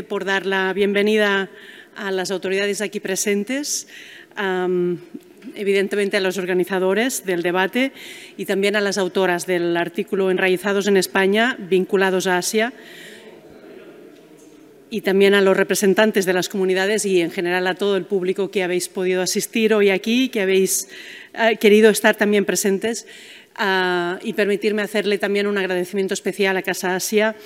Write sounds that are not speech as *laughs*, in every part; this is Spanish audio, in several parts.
por dar la bienvenida a las autoridades aquí presentes, evidentemente a los organizadores del debate y también a las autoras del artículo Enraizados en España, vinculados a Asia, y también a los representantes de las comunidades y en general a todo el público que habéis podido asistir hoy aquí, que habéis eh, querido estar también presentes ah, y permitirme hacerle también un agradecimiento especial a Casa Asia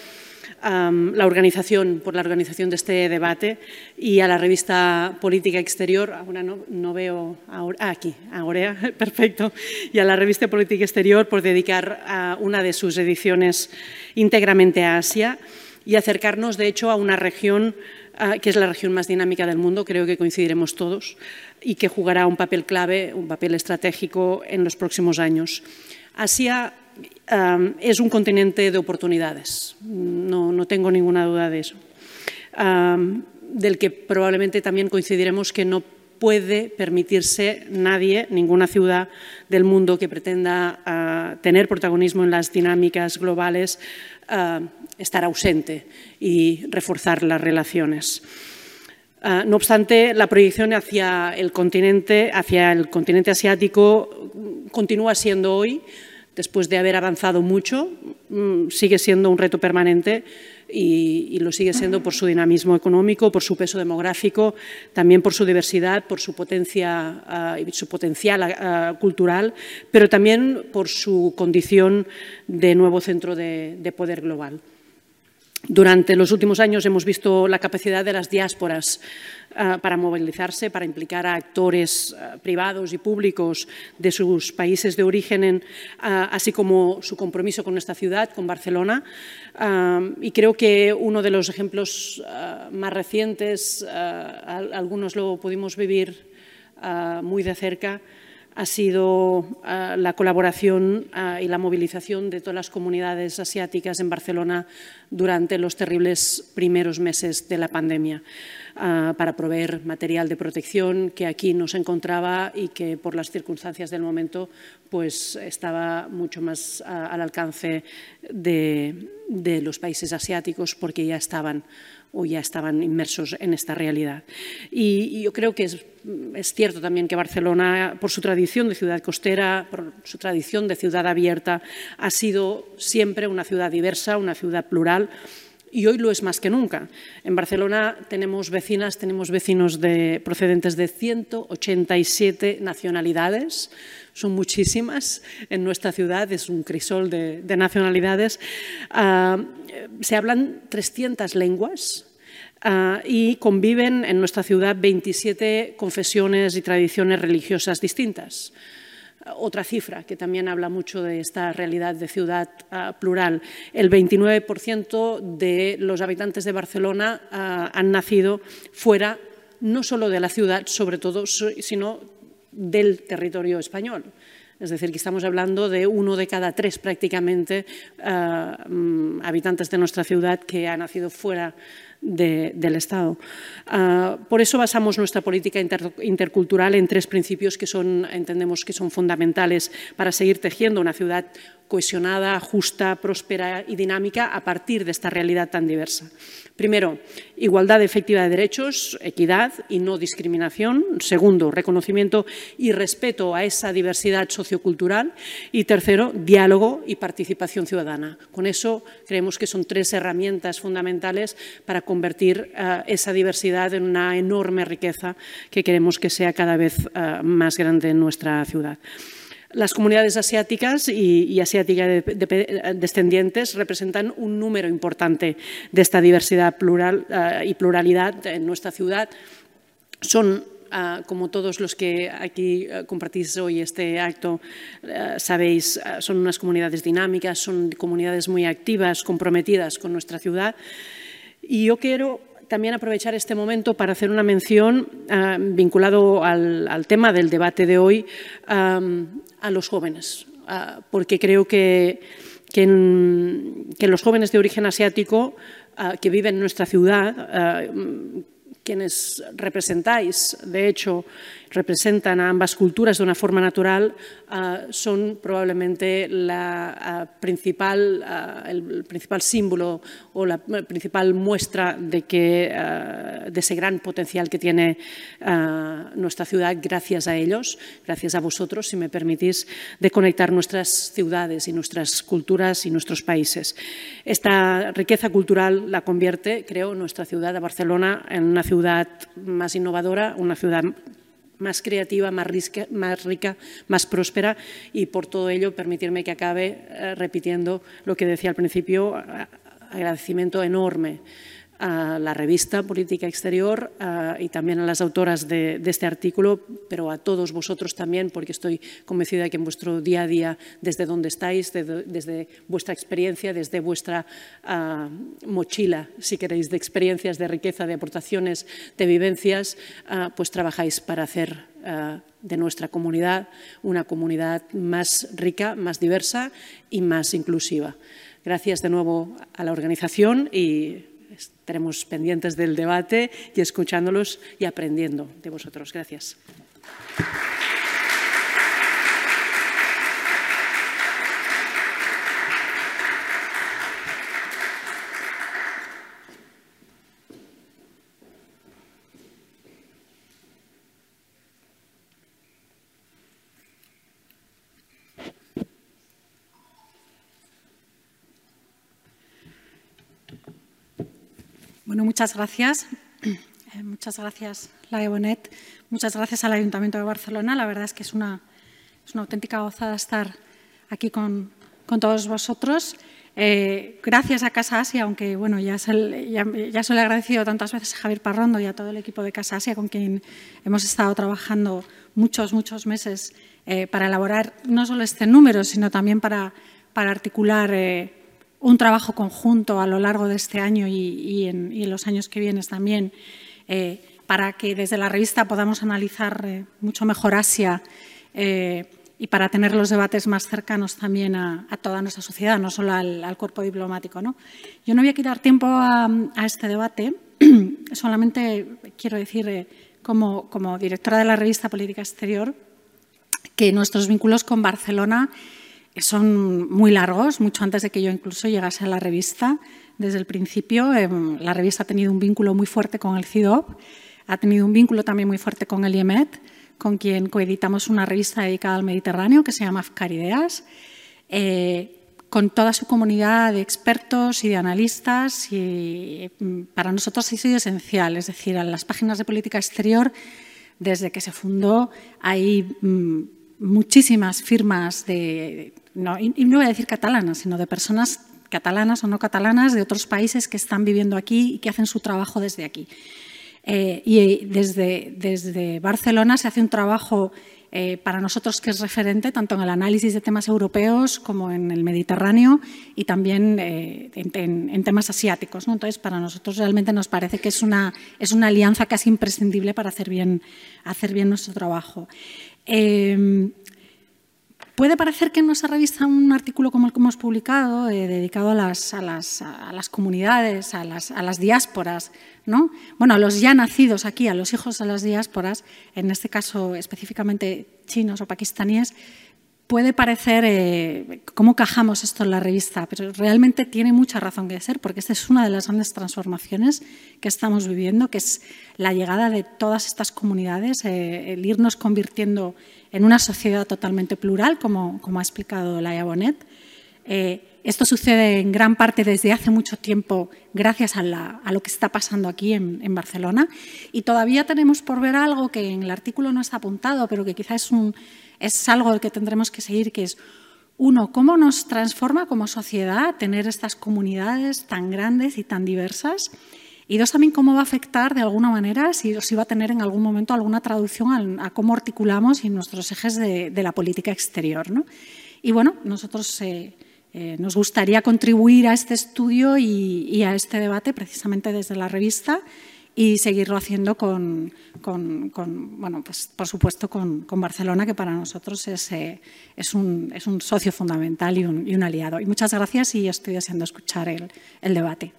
la organización, por la organización de este debate y a la revista Política Exterior, ahora no, veo, ah, aquí, ahora, *laughs* perfecto, y a la revista Política Exterior por dedicar una de sus ediciones íntegramente a Asia y acercarnos, de hecho, a una región que es la región más dinámica del mundo, creo que coincidiremos todos, y que jugará un papel clave, un papel estratégico en los próximos años. Asia es un continente de oportunidades, no, tengo ninguna duda de eso, del que probablemente también coincidiremos que no puede permitirse nadie, ninguna ciudad del mundo que pretenda ah, tener protagonismo en las dinámicas globales, ah, estar ausente y reforzar las relaciones. Ah, no obstante, la proyección hacia el continente, hacia el continente asiático continúa siendo hoy después de haber avanzado mucho, mm, sigue siendo un reto permanente y, lo sigue siendo por su dinamismo económico, por su peso demográfico, también por su diversidad, por su, potencia, ah, su potencial ah, cultural, pero también por su condición de nuevo centro de poder global. Durante los últimos años hemos visto la capacidad de las diásporas ah, para movilizarse, para implicar a actores ah, privados y públicos de sus países de origen, ah, así como su compromiso con esta ciudad, con Barcelona. y creo que uno de los ejemplos más recientes, algunos lo pudimos vivir muy de cerca, ha sido la colaboración y la movilización de todas las comunidades asiáticas en Barcelona durante los terribles primeros meses de la pandemia ah, para proveer material de protección que aquí no se encontraba y que por las circunstancias del momento pues, estaba mucho más al alcance de los países asiáticos porque ya estaban o ya estaban inmersos en esta realidad. Y, yo creo que es, cierto también que Barcelona, por su tradición de ciudad costera, por su tradición de ciudad abierta, ha sido siempre una ciudad diversa, una ciudad plural, y hoy lo es más que nunca. En Barcelona tenemos vecinas, tenemos vecinos de, procedentes de 187 nacionalidades, son muchísimas en nuestra ciudad, es un crisol de, nacionalidades. Ah, se hablan 300 lenguas, ah, y conviven en nuestra ciudad 27 confesiones y tradiciones religiosas distintas. Otra cifra que también habla mucho de esta realidad de ciudad ah, plural. El 29% de los habitantes de Barcelona han nacido fuera no solo de la ciudad, sobre todo, sino del territorio español. Es decir, que estamos hablando de uno de cada tres prácticamente eh, mm, habitantes de nuestra ciudad que ha nacido fuera del Estado. Ah, por eso basamos nuestra política intercultural en tres principios que son, entendemos que son fundamentales para seguir tejiendo una ciudad cohesionada, justa, próspera y dinámica a partir de esta realidad tan diversa. Primero, igualdad efectiva de derechos, equidad y no discriminación. Segundo, reconocimiento y respeto a esa diversidad sociocultural. Y tercero, diálogo y participación ciudadana. Con eso creemos que son tres herramientas fundamentales para convertir eh, esa diversidad en una enorme riqueza que queremos que sea cada vez eh, más grande en nuestra ciudad. Las comunidades asiáticas y, asiáticas descendientes representan un número importante de esta diversidad plural eh, y pluralidad en nuestra ciudad. Son como todos los que aquí compartís hoy este acto sabéis, son unas comunidades dinámicas, son comunidades muy activas, comprometidas con nuestra ciudad y yo quiero también aprovechar este momento para hacer una mención ah, vinculado al, tema del debate de hoy a los jóvenes, porque creo que, que, los jóvenes de origen asiático que viven en nuestra ciudad quienes representáis, de hecho, representan a ambas culturas de una forma natural, uh, son probablemente principal, uh, el principal símbolo o la principal muestra de, que, de ese gran potencial que tiene nuestra ciudad gracias a ellos, gracias a vosotros, si me permitís, de conectar nuestras ciudades y nuestras culturas y nuestros países. Esta riqueza cultural la convierte, creo, nuestra ciudad de Barcelona en una ciudad más innovadora, una ciudad más creativa, más, risca, más, rica, más próspera y por todo ello permitirme que acabe eh, repitiendo lo que decía al principio, agradecimiento enorme a la revista Política Exterior y también a las autoras de, este artículo, pero a todos vosotros también, porque estoy convencida de que en vuestro día a día, desde donde estáis, desde, vuestra experiencia, desde vuestra uh, mochila, si queréis, de experiencias, de riqueza, de aportaciones, de vivencias, uh, pues trabajáis para hacer de nuestra comunidad una comunidad más rica, más diversa y más inclusiva. Gracias de nuevo a la organización y estaremos pendientes del debate y escuchándolos y aprendiendo de vosotros. Gracias. Muchas gracias. *clears throat* Eh, muchas gracias, Laia Bonet. Muchas gracias al Ayuntamiento de Barcelona. La verdad es que es una, es una auténtica gozada estar aquí con, con todos vosotros. Eh, gracias a Casa Asia, aunque bueno, ya se, ya, ya le he agradecido tantas veces a Javier Parrondo y a todo el equipo de Casa Asia, con quien hemos estado trabajando muchos, muchos meses eh, para elaborar no solo este número, sino también para, para articular un trabajo conjunto a lo largo de este año y, en, los años que vienen también, eh, para que desde la revista podamos analizar eh, mucho mejor Asia eh, y para tener los debates más cercanos también a, toda nuestra sociedad, no solo al, cuerpo diplomático. ¿no? Yo no voy a quitar tiempo a, a este debate, *clears throat* solamente quiero decir, como, como directora de la revista Política Exterior, que nuestros vínculos con Barcelona son muy largos, mucho antes de que yo incluso llegase a la revista. Desde el principio, eh, la revista ha tenido un vínculo muy fuerte con el CIDOP, ha tenido un vínculo también muy fuerte con el IEMET, con quien coeditamos una revista dedicada al Mediterráneo que se llama Afcarideas, eh, con toda su comunidad de expertos y de analistas. Y mm, para nosotros ha sido esencial, es decir, a las páginas de política exterior, desde que se fundó, hay mmm, muchísimas firmas de no, y no voy a decir catalanas, sino de personas catalanas o no catalanas de otros países que están viviendo aquí y que hacen su trabajo desde aquí. Eh, y desde, desde, Barcelona se hace un trabajo eh, para nosotros que es referente tanto en el análisis de temas europeos como en el Mediterráneo y también eh, en, en, en, temas asiáticos. ¿no? Entonces, para nosotros realmente nos parece que es una, es una alianza casi imprescindible para hacer bien, hacer bien nuestro trabajo. Eh, Puede parecer que en nuestra revista un artículo como el que hemos publicado, eh, dedicado a las, a, las, comunidades, a las, a las diásporas, ¿no? bueno, a los ya nacidos aquí, a los hijos de las diásporas, en este caso específicamente chinos o pakistaníes, puede parecer eh, cómo cajamos esto en la revista, pero realmente tiene mucha razón que ser, porque esta es una de las grandes transformaciones que estamos viviendo, que es la llegada de todas estas comunidades, eh, el irnos convirtiendo en una sociedad totalmente plural, como, como ha explicado Laia Bonet. Eh, esto sucede en gran parte desde hace mucho tiempo gracias a, la, a lo que está pasando aquí en, en, Barcelona y todavía tenemos por ver algo que en el artículo no está apuntado, pero que quizás es, un, es algo que tendremos que seguir, que es, uno, cómo nos transforma como sociedad tener estas comunidades tan grandes y tan diversas y dos, también cómo va a afectar de alguna manera, si, si va a tener en algún momento alguna traducción a, cómo articulamos en nuestros ejes de, la política exterior. ¿no? Y bueno, nosotros eh, eh, nos gustaría contribuir a este estudio y, y, a este debate precisamente desde la revista y seguirlo haciendo con, con, bueno, pues por supuesto con, con, Barcelona, que para nosotros es, eh, es, un, es un socio fundamental y un, y un aliado. Y muchas gracias y estoy deseando escuchar el, el debate.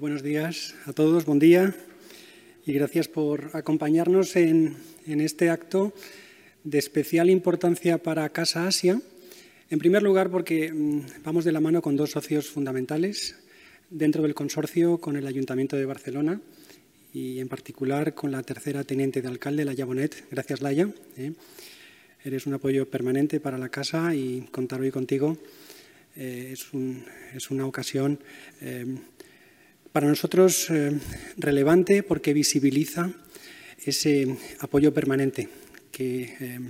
Buenos días a todos, buen día y gracias por acompañarnos en, este acto de especial importancia para Casa Asia. En primer lugar, porque mm, vamos de la mano con dos socios fundamentales dentro del consorcio, con el Ayuntamiento de Barcelona y en particular con la tercera teniente de alcalde, Laia Bonet. Gracias, Laia. ¿eh? Eres un apoyo permanente para la casa y contar hoy contigo eh, es, una ocasión eh, para nosotros eh, relevante porque visibiliza ese apoyo permanente eh,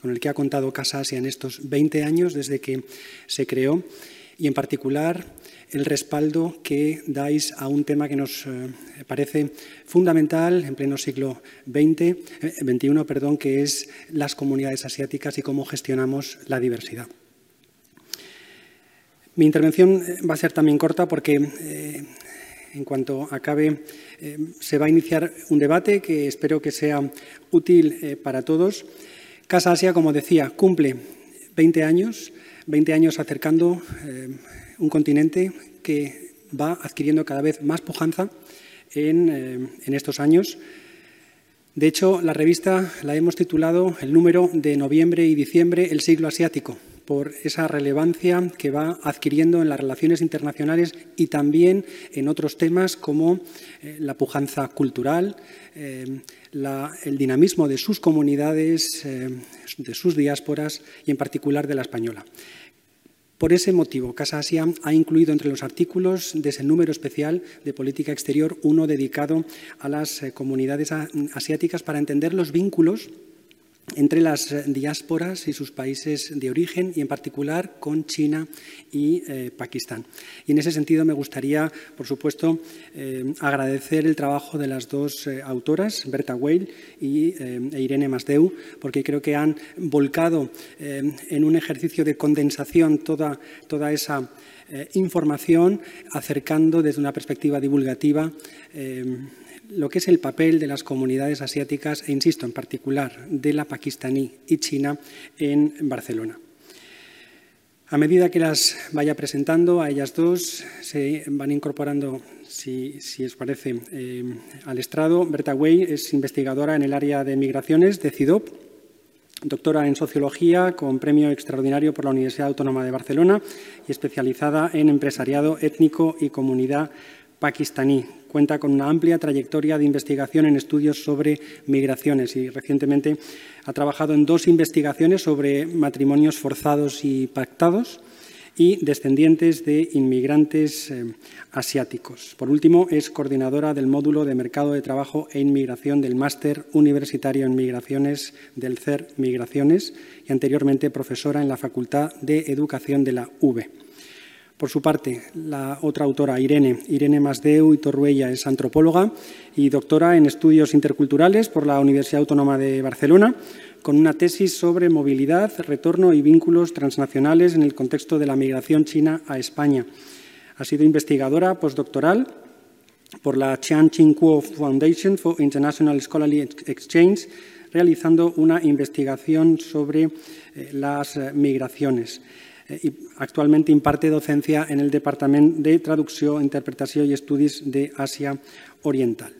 con el que ha contado Casa Asia en estos 20 años desde que se creó y en particular el respaldo que dais a un tema que nos eh, parece fundamental en pleno siglo XX, XXI, perdón, que es las comunidades asiáticas y cómo gestionamos la diversidad. Mi intervención va a ser también corta porque en cuanto acabe, eh, se va a iniciar un debate que espero que sea útil eh, para todos. Casa Asia, como decía, cumple 20 años, 20 años acercando eh, un continente que va adquiriendo cada vez más pujanza en, en estos años. De hecho, la revista la hemos titulado el número de noviembre y diciembre, el siglo asiático por esa relevancia que va adquiriendo en las relaciones internacionales y también en otros temas como eh, la pujanza cultural, eh, el dinamismo de sus comunidades, eh, de sus diásporas y en particular de la española. Por ese motivo, Casa Asia ha incluido entre los artículos de ese número especial de política exterior uno dedicado a las comunidades asiáticas para entender los vínculos entre las eh, diásporas y sus países de origen y en particular con China y eh, Pakistán. Y en ese sentido me gustaría, por supuesto, eh, agradecer el trabajo de las dos autoras, Berta Weil y e Irene Masdeu, porque creo que han volcado en un ejercicio de condensación toda, toda esa información, acercando desde una perspectiva divulgativa lo que es el papel de las comunidades asiáticas e, insisto, en particular de la pakistaní y china en Barcelona. A medida que las vaya presentando a ellas dos, se van incorporando, si, os parece, eh, al estrado. Berta Wei es investigadora en el área de migraciones de CIDOP, doctora en Sociología con premio extraordinario por la Universidad Autónoma de Barcelona y especializada en empresariado étnico y comunidad pakistaní. Cuenta con una amplia trayectoria de investigación en estudios sobre migraciones y recientemente ha trabajado en dos investigaciones sobre matrimonios forzados y pactados y descendientes de inmigrantes eh, asiáticos. Por último, es coordinadora del módulo de Mercado de Trabajo e Inmigración del Máster Universitario en Migraciones del CER Migraciones y anteriormente profesora en la Facultad de Educación de la UB. Por su parte, la otra autora, Irene, Irene Masdeu y Torruella, es antropóloga y doctora en estudios interculturales por la Universidad Autónoma de Barcelona, con una tesis sobre movilidad, retorno y vínculos transnacionales en el contexto de la migración china a España. Ha sido investigadora postdoctoral por la Chiang Ching-kuo Foundation for International Scholarly Exchange, realizando una investigación sobre eh, las eh, migraciones. Y actualmente imparte docencia en el Departamento de Traducción, Interpretación y Estudios de Asia Oriental.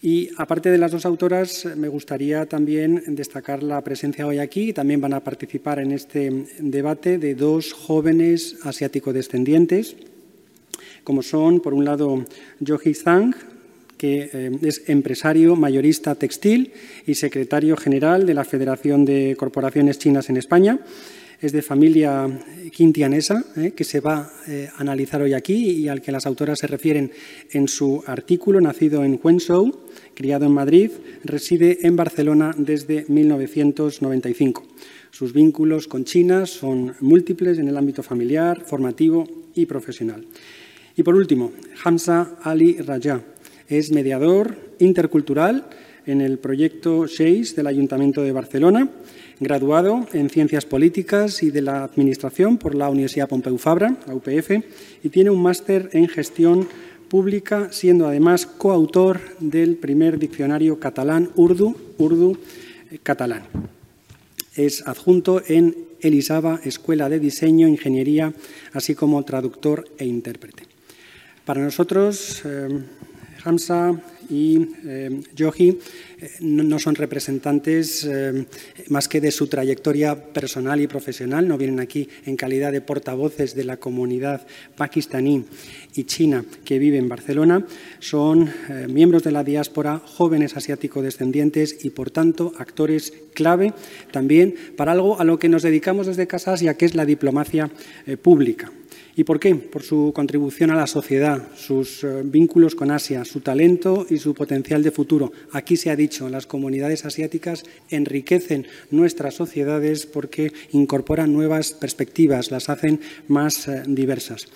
Y aparte de las dos autoras, me gustaría también destacar la presencia hoy aquí, también van a participar en este debate, de dos jóvenes asiático-descendientes, como son, por un lado, Joji Zhang, que eh, es empresario mayorista textil y secretario general de la Federación de Corporaciones Chinas en España, es de familia quintianesa, eh, que se va eh, a analizar hoy aquí y al que las autoras se refieren en su artículo, nacido en Huenzhou, criado en Madrid, reside en Barcelona desde 1995. Sus vínculos con China son múltiples en el ámbito familiar, formativo y profesional. Y por último, Hamza Ali Raja es mediador intercultural en el proyecto SHEIS del Ayuntamiento de Barcelona graduado en Ciencias Políticas y de la Administración por la Universidad Pompeu Fabra, UPF, y tiene un máster en Gestión Pública, siendo además coautor del primer diccionario catalán Urdu, Urdu eh, catalán. Es adjunto en Elisaba, Escuela de Diseño, Ingeniería, así como traductor e intérprete. Para nosotros, Hamza y eh, eh, no, son representantes eh, más que de su trayectoria personal y profesional, no vienen aquí en calidad de portavoces de la comunidad pakistaní y china que vive en Barcelona, son miembros de la diáspora, jóvenes asiático-descendientes y, por tanto, actores clave también para algo a lo que nos dedicamos desde Casa Asia, que es la diplomacia pública. ¿Y por qué? Por su contribución a la sociedad, sus eh, vínculos con Asia, su talento y su potencial de futuro. Aquí se ha dicho, las comunidades asiáticas enriquecen nuestras sociedades porque incorporan nuevas perspectivas, las hacen más eh, diversas.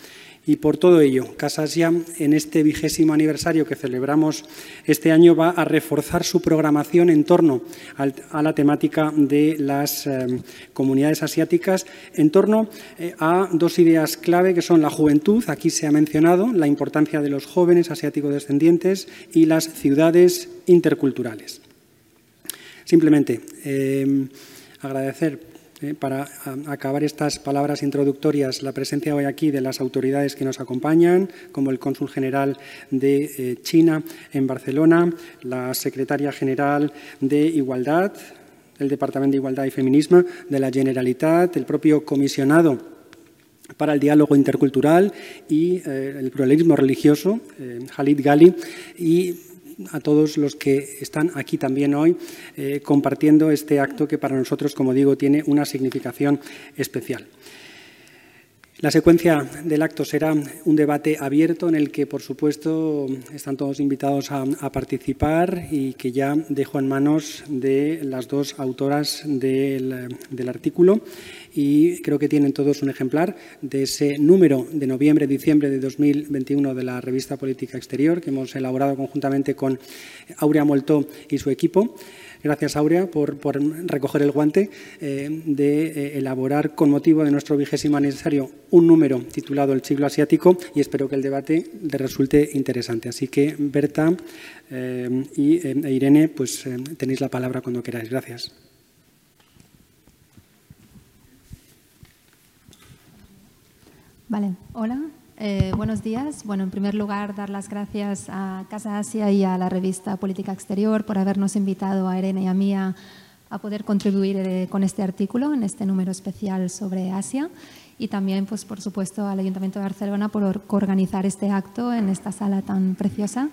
Y por todo ello, Casa Asia, en este vigésimo aniversario que celebramos este año, va a reforzar su programación en torno a la temática de las eh, comunidades asiáticas, en torno eh, a dos ideas clave que son la juventud, aquí se ha mencionado, la importancia de los jóvenes asiáticos descendientes y las ciudades interculturales. Simplemente eh, agradecer eh, para acabar estas palabras introductorias, la presencia hoy aquí de las autoridades que nos acompañan, como el cónsul general de eh, China en Barcelona, la secretaria general de Igualdad, el Departamento de Igualdad y Feminismo de la Generalitat, el propio comisionado para el diálogo intercultural y eh, el pluralismo religioso, Khalid Gali, y a todos los que están aquí también hoy eh, compartiendo este acto que para nosotros, como digo, tiene una significación especial. La secuencia del acto será un debate abierto en el que, por supuesto, están todos invitados a, participar y que ya dejo en manos de las dos autoras del, artículo y creo que tienen todos un ejemplar de ese número de noviembre-diciembre de 2021 de la revista Política Exterior que hemos elaborado conjuntamente con Aurea Moltó y su equipo. Gracias, Aurea, por, recoger el guante eh, de eh, elaborar con motivo de nuestro vigésimo aniversario un número titulado El siglo asiático y espero que el debate le resulte interesante. Así que, Berta eh, y, e Irene, pues tenéis la palabra cuando queráis. Gracias. Vale, hola, eh, buenos días. Bueno, en primer lugar, dar las gracias a Casa Asia y a la revista Política Exterior por habernos invitado a Irene y a mí a, poder contribuir eh, con este artículo en este número especial sobre Asia y también, pues, por supuesto, al Ayuntamiento de Barcelona por organizar este acto en esta sala tan preciosa.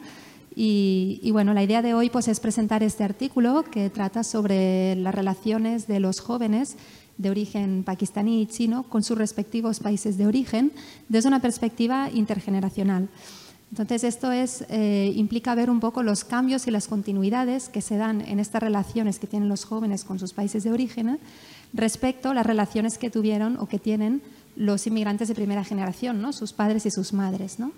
Y, y, bueno, la idea de hoy pues, es presentar este artículo que trata sobre las relaciones de los jóvenes de origen pakistaní y chino con sus respectivos países de origen desde una perspectiva intergeneracional. Entonces, esto es, eh, implica ver un poco los cambios y las continuidades que se dan en estas relaciones que tienen los jóvenes con sus países de origen respecto a las relaciones que tuvieron o que tienen los inmigrantes de primera generación, ¿no? sus padres y sus madres. ¿no?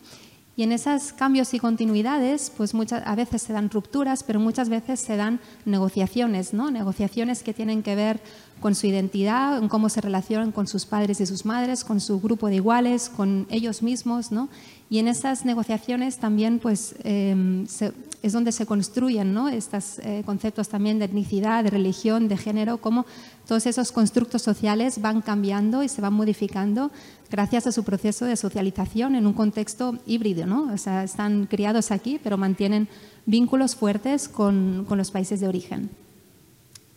Y en esos cambios y continuidades, pues muchas, a veces se dan rupturas, pero muchas veces se dan negociaciones, ¿no? Negociaciones que tienen que ver con su identidad, en cómo se relacionan con sus padres y sus madres, con su grupo de iguales, con ellos mismos, ¿no? Y en esas negociaciones también pues, em, es donde se construyen ¿no? estos eh, conceptos también de etnicidad, de religión, de género, cómo todos esos constructos sociales van cambiando y se van modificando gracias a su proceso de socialización en un contexto híbrido. ¿no? O sea, están criados aquí, pero mantienen vínculos fuertes con, con los países de origen.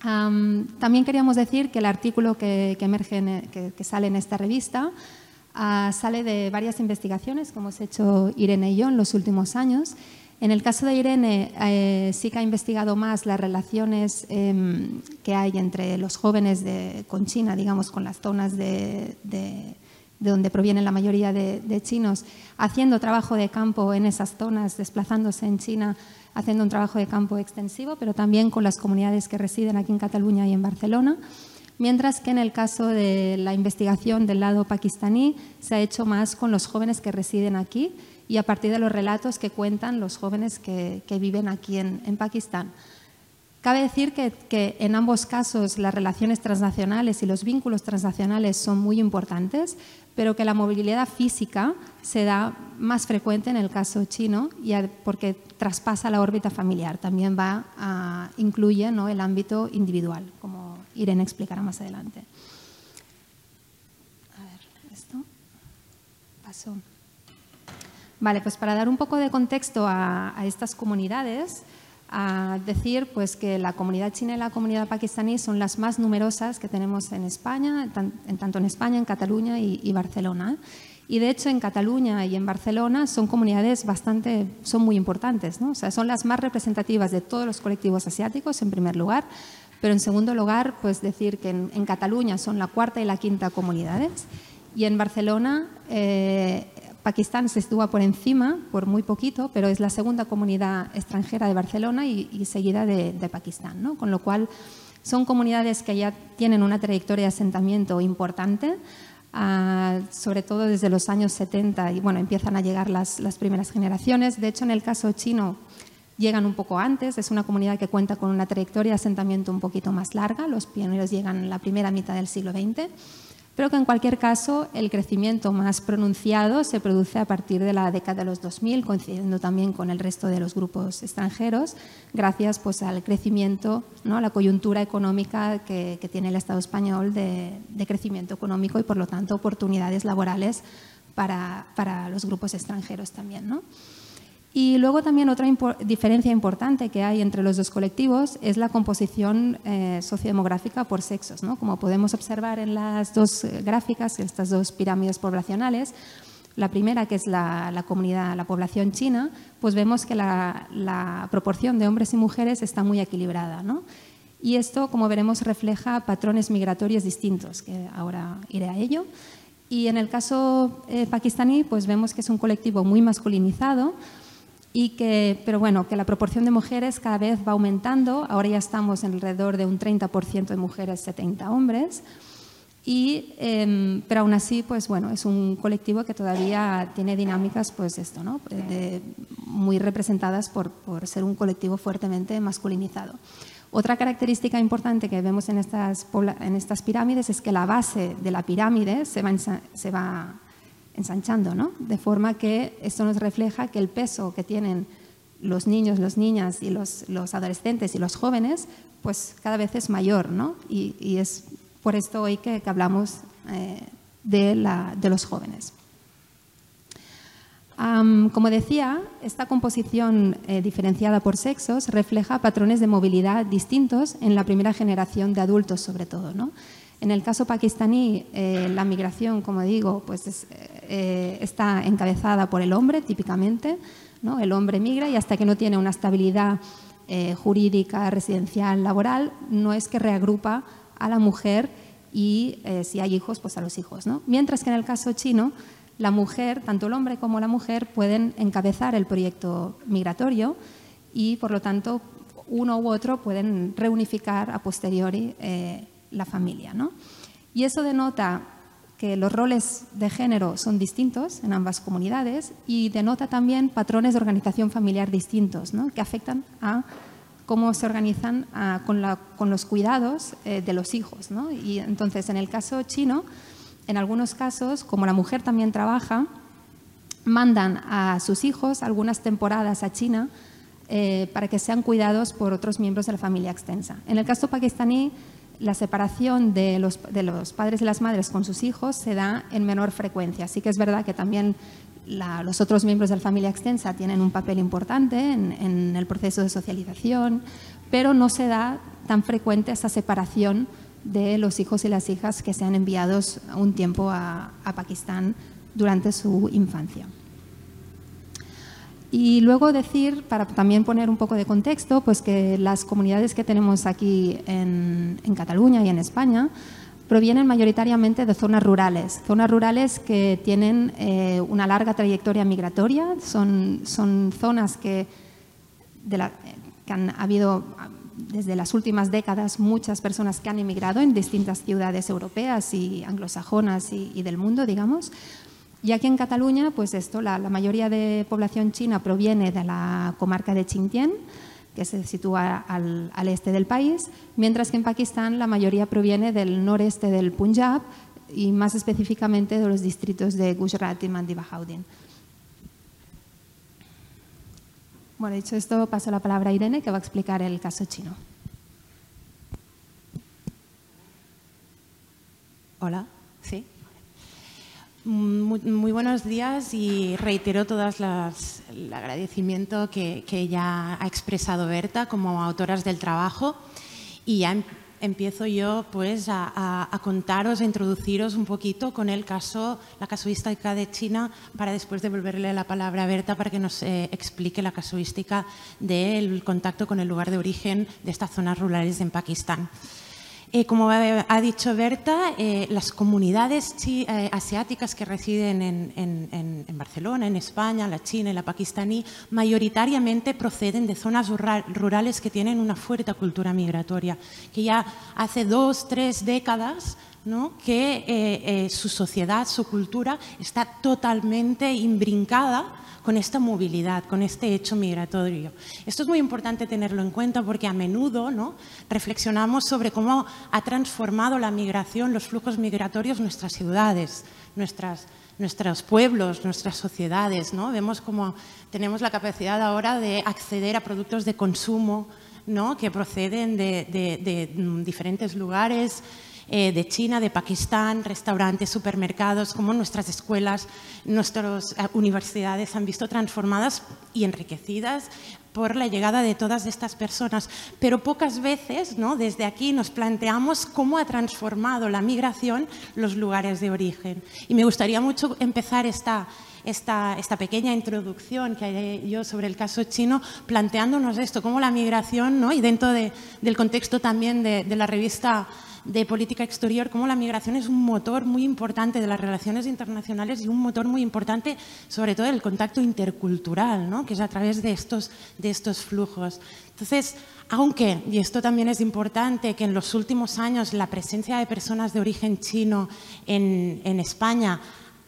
También queríamos decir que el artículo que, emerge, que, que sale en esta revista, Ah, sale de varias investigaciones que hemos hecho Irene y yo en los últimos años. En el caso de Irene, eh, sí que ha investigado más las relaciones em, que hay entre los jóvenes con China, digamos, con las zonas de, de, donde provienen la mayoría de, chinos, haciendo trabajo de campo en esas zonas, desplazándose en China, haciendo un trabajo de campo extensivo, pero también con las comunidades que residen aquí en Cataluña y en Barcelona mientras que en el caso de la investigación del lado pakistaní se ha hecho más con los jóvenes que residen aquí y a partir de los relatos que cuentan los jóvenes que, viven aquí en, Pakistán. Cabe decir que, en ambos casos las relaciones transnacionales y los vínculos transnacionales son muy importantes, pero que la movilidad física se da más frecuente en el caso chino porque traspasa la órbita familiar, también va incluye el ámbito individual, como Irene explicará más adelante. A ver, esto pasó. Vale, pues para dar un poco de contexto a, estas comunidades, a decir pues que la comunidad china y la comunidad pakistaní son las más numerosas que tenemos en España, en tanto en España, en Cataluña y, Barcelona. Y de hecho en Cataluña y en Barcelona son comunidades bastante, son muy importantes, ¿no? O sea, son las más representativas de todos los colectivos asiáticos en primer lugar, pero en segundo lugar, pues decir que en, Cataluña son la cuarta y la quinta comunidades y en Barcelona eh, Pakistán se estuvo por encima por muy poquito, pero es la segunda comunidad extranjera de Barcelona y, seguida de, Pakistán, ¿no? con lo cual son comunidades que ya tienen una trayectoria de asentamiento importante, ah, sobre todo desde los años 70 y bueno, empiezan a llegar las, las primeras generaciones. De hecho, en el caso chino, llegan un poco antes, es una comunidad que cuenta con una trayectoria de asentamiento un poquito más larga, los pioneros llegan en la primera mitad del siglo XX, pero que en cualquier caso el crecimiento más pronunciado se produce a partir de la década de los 2000, coincidiendo también con el resto de los grupos extranjeros, gracias pues, al crecimiento, ¿no? la coyuntura económica que, tiene el Estado español de, crecimiento económico y por lo tanto oportunidades laborales para, para los grupos extranjeros también. ¿no? Y luego también otra diferencia importante que hay entre los dos colectivos es la composición eh, sociodemográfica por sexos. ¿no? Como podemos observar en las dos eh, gráficas, estas dos pirámides poblacionales, la primera, que es la, comunidad, la población china, pues vemos que la, proporción de hombres y mujeres está muy equilibrada. Y esto, como veremos, refleja patrones migratorios distintos, que ahora iré a ello. Y en el caso eh, pakistaní, pues vemos que es un colectivo muy masculinizado, y que, pero bueno, que la proporción de mujeres cada vez va aumentando. Ahora ya estamos en alrededor de un 30% de mujeres, 70 hombres. Y, em, pero aún así, pues bueno, es un colectivo que todavía tiene dinámicas, pues esto, ¿no? muy representadas por, por, ser un colectivo fuertemente masculinizado. Otra característica importante que vemos en estas, en estas pirámides es que la base de la pirámide se va, se va ensanchando, ¿no? De forma que esto nos refleja que el peso que tienen los niños, las niñas y los, adolescentes y los jóvenes, pues cada vez es mayor, ¿no? Y, es por esto hoy que, hablamos eh, de, los jóvenes. como decía, esta composición eh, diferenciada por sexos refleja patrones de movilidad distintos en la primera generación de adultos, sobre todo. ¿no? En el caso pakistaní, eh, la migración, como digo, pues eh, está encabezada por el hombre, típicamente. El hombre migra y hasta que no tiene una estabilidad eh, jurídica, residencial, laboral, no es que reagrupa a la mujer y si hay hijos, pues a los hijos. Mientras que en el caso chino, la mujer, tanto el hombre como la mujer, pueden encabezar el proyecto migratorio y, por lo tanto, uno u otro pueden reunificar a posteriori la familia. ¿no? Y eso denota que los roles de género son distintos en ambas comunidades y denota también patrones de organización familiar distintos ¿no? que afectan a cómo se organizan con, los cuidados eh, de los hijos. ¿no? Y entonces, en el caso chino, en algunos casos, como la mujer también trabaja, mandan a sus hijos algunas temporadas a China eh, para que sean cuidados por otros miembros de la familia extensa. En el caso pakistaní, la separación de los, padres y las madres con sus hijos se da en menor frecuencia. Sí que es verdad que también los otros miembros de la familia extensa tienen un papel importante en, el proceso de socialización, pero no se da tan frecuente esa separación de los hijos y las hijas que sean enviados un tiempo a Pakistán durante su infancia. Y luego decir, para también poner un poco de contexto, pues que las comunidades que tenemos aquí en, Cataluña y en España provienen mayoritariamente de zonas rurales, zonas rurales que tienen eh, una larga trayectoria migratoria, son, son zonas que, han habido desde las últimas décadas muchas personas que han emigrado en distintas ciudades europeas y anglosajonas y del mundo, digamos, y aquí en Cataluña, pues esto, la, mayoría de población china proviene de la comarca de Xinjiang, que se sitúa al, este del país, mientras que en Pakistán la mayoría proviene del noreste del Punjab y más específicamente de los distritos de Gujarat y Mandi Bahauddin. Bueno, dicho esto, paso la palabra a Irene, que va a explicar el caso chino. Hola, ¿sí? Muy, buenos días y reitero todo el agradecimiento que, ya ha expresado Berta como autoras del trabajo y ya em, empiezo yo pues a, contaros, a introduciros un poquito con el caso, la casuística de China para después devolverle la palabra a Berta para que nos eh, explique la casuística del contacto con el lugar de origen de estas zonas rurales en Pakistán. Eh, como ha dicho Berta, eh, las comunidades eh, asiáticas que residen en, Barcelona, en España, la china y la pakistaní, mayoritariamente proceden de zonas rurales que tienen una fuerte cultura migratoria, que ya hace dos, tres décadas que su sociedad, su cultura está totalmente imbrincada con esta movilidad, con este hecho migratorio. Esto es muy importante tenerlo en cuenta porque a menudo ¿no? reflexionamos sobre cómo ha transformado la migración, los flujos migratorios nuestras ciudades, nuestras, nuestros pueblos, nuestras sociedades. ¿no? Vemos cómo tenemos la capacidad ahora de acceder a productos de consumo ¿no? que proceden de, mm, diferentes lugares, eh, de China, de Pakistán, restaurantes, supermercados, como nuestras escuelas, nuestras eh, universidades han visto transformadas y enriquecidas por la llegada de todas estas personas. Pero pocas veces, ¿no? desde aquí, nos planteamos cómo ha transformado la migración los lugares de origen. Y me gustaría mucho empezar esta, esta, esta, pequeña introducción que haré yo sobre el caso chino, planteándonos esto, cómo la migración, ¿no? y dentro del contexto también de, de la revista de política exterior, cómo la migración es un motor muy importante de las relaciones internacionales y un motor muy importante, sobre todo, del contacto intercultural, ¿no? que es a través de estos, de estos flujos. Entonces, aunque, y esto también es importante, que en los últimos años la presencia de personas de origen chino en, en España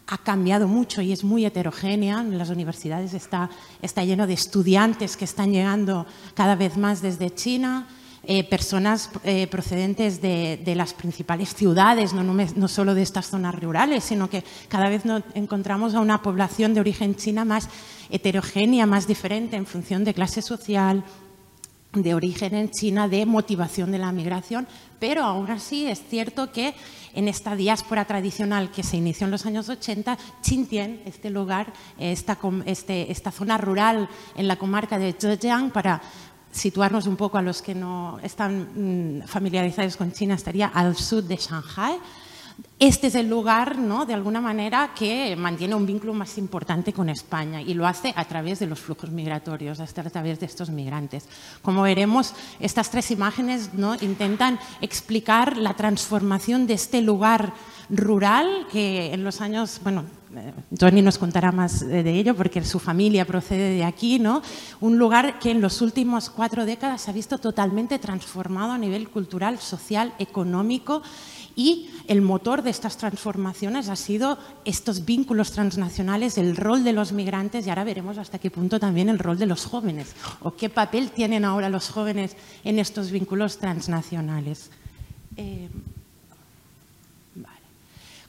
ha cambiado mucho y es muy heterogénea. En las universidades está, está lleno de estudiantes que están llegando cada vez más desde China, eh, personas eh, procedentes de, las principales ciudades, no, no, solo de estas zonas rurales, sino que cada vez encontramos a una población de origen china más heterogénea, más diferente en función de clase social, de origen en China, de motivación de la migración, pero aún así es cierto que en esta diáspora tradicional que se inició en los años 80, Xinjiang, este lugar, esta, este, esta zona rural en la comarca de Zhejiang, para situarnos un poco a los que no están mm, familiarizados con China, estaría al sur de Shanghai. Este es el lugar, ¿no? de alguna manera, que mantiene un vínculo más importante con España y lo hace a través de los flujos migratorios, a través de estos migrantes. Como veremos, estas tres imágenes ¿no? intentan explicar la transformación de este lugar rural que en los años, bueno, Tony nos contará más de ello porque su familia procede de aquí, ¿no? Un lugar que en los últimos cuatro décadas se ha visto totalmente transformado a nivel cultural, social, económico y el motor de estas transformaciones ha sido estos vínculos transnacionales, el rol de los migrantes y ahora veremos hasta qué punto también el rol de los jóvenes o qué papel tienen ahora los jóvenes en estos vínculos transnacionales. Eh,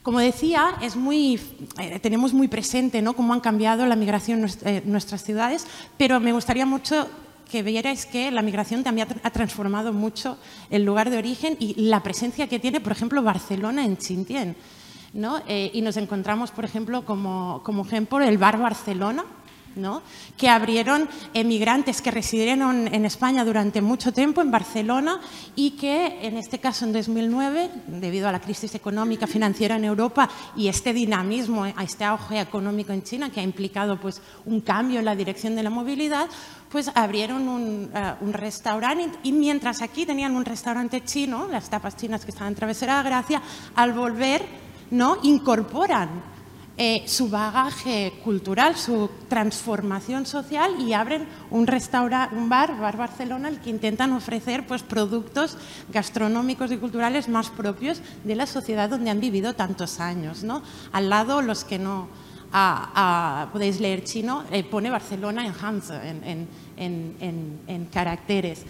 como decía, eh, tenemos muy presente cómo han cambiado la migración en eh, nuestras ciudades, pero me gustaría mucho que vierais que la migración también ha transformado mucho el lugar de origen y la presencia que tiene, por ejemplo, Barcelona en Xinjiang. ¿no? Eh, y nos encontramos, por ejemplo, como ejemplo, el Bar Barcelona, que abrieron emigrantes que residieron en España durante mucho tiempo, en Barcelona, y que en este caso en 2009, debido a la crisis económica financiera en Europa y este dinamismo, a este auge económico en China, que ha implicado pues, un cambio en la dirección de la movilidad, pues abrieron un, uh, restaurante y mientras aquí tenían un restaurante chino, las tapas chinas que estaban en Travesera de Gracia, al volver ¿no? incorporan eh, su bagaje cultural, su transformación social y abren un restaurante, un bar, Bar Barcelona, el que intentan ofrecer pues, productos gastronómicos y culturales más propios de la sociedad donde han vivido tantos años. ¿no? Al lado, los que no podéis leer chino, eh, pone Barcelona en Hans, en, en, en, caracteres.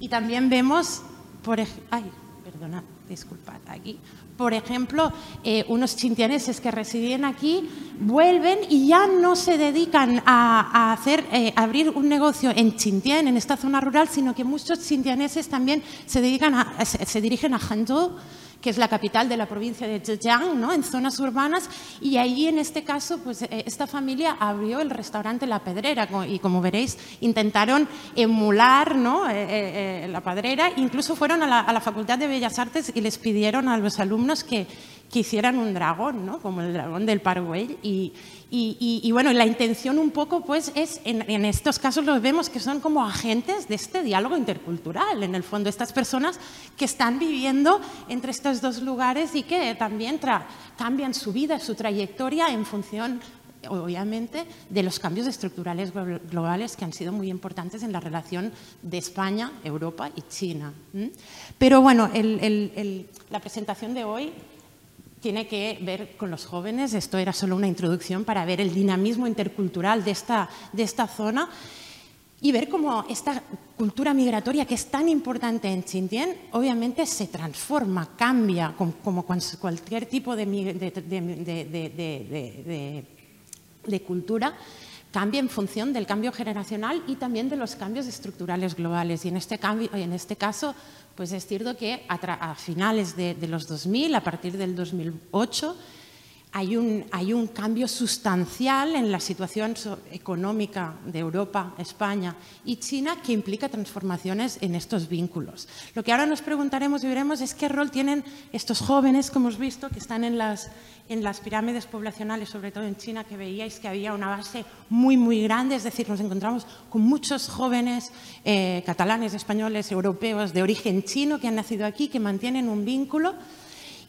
Y también vemos, por ay, perdona, disculpad, aquí, por ejemplo, eh, unos chintianeses que residen aquí vuelven y ya no se dedican a, hacer, eh, abrir un negocio en Xinjiang, en esta zona rural, sino que muchos chintianeses también se, dedican se, dirigen a Hangzhou que es la capital de la provincia de Zhejiang, ¿no? en zonas urbanas, y allí en este caso, pues eh, esta familia abrió el restaurante La Pedrera y como veréis intentaron emular ¿no? Eh, eh, la Pedrera, incluso fueron a la, Facultad de Bellas Artes y les pidieron a los alumnos que, que hicieran un dragón, ¿no? como el dragón del Parkway, y, y, y, bueno, la intención un poco pues es, en, estos casos los vemos que son como agentes de este diálogo intercultural, en el fondo, estas personas que están viviendo entre estos dos lugares y que también cambian su vida, su trayectoria en función obviamente, de los cambios estructurales globales que han sido muy importantes en la relación de España, Europa y China. Pero bueno, la presentación de hoy tiene que ver con los jóvenes. Esto era solo una introducción para ver el dinamismo intercultural de esta, de esta zona y ver cómo esta cultura migratoria que es tan importante en Xinjiang, obviamente se transforma, cambia, como, cualquier tipo de, de, cultura, cambia en función del cambio generacional y también de los cambios estructurales globales. Y en este, cambio, en este caso, pues es cierto que a, finales de, de, los 2000, a partir del 2008, hay un, hay un cambio sustancial en la situación económica de Europa, España y China que implica transformaciones en estos vínculos. Lo que ahora nos preguntaremos y veremos es qué rol tienen estos jóvenes, como hemos visto, que están en las, en las pirámides poblacionales, sobre todo en China, que veíais que había una base muy, muy grande, es decir, nos encontramos con muchos jóvenes eh, catalanes, españoles, europeos de origen chino que han nacido aquí, que mantienen un vínculo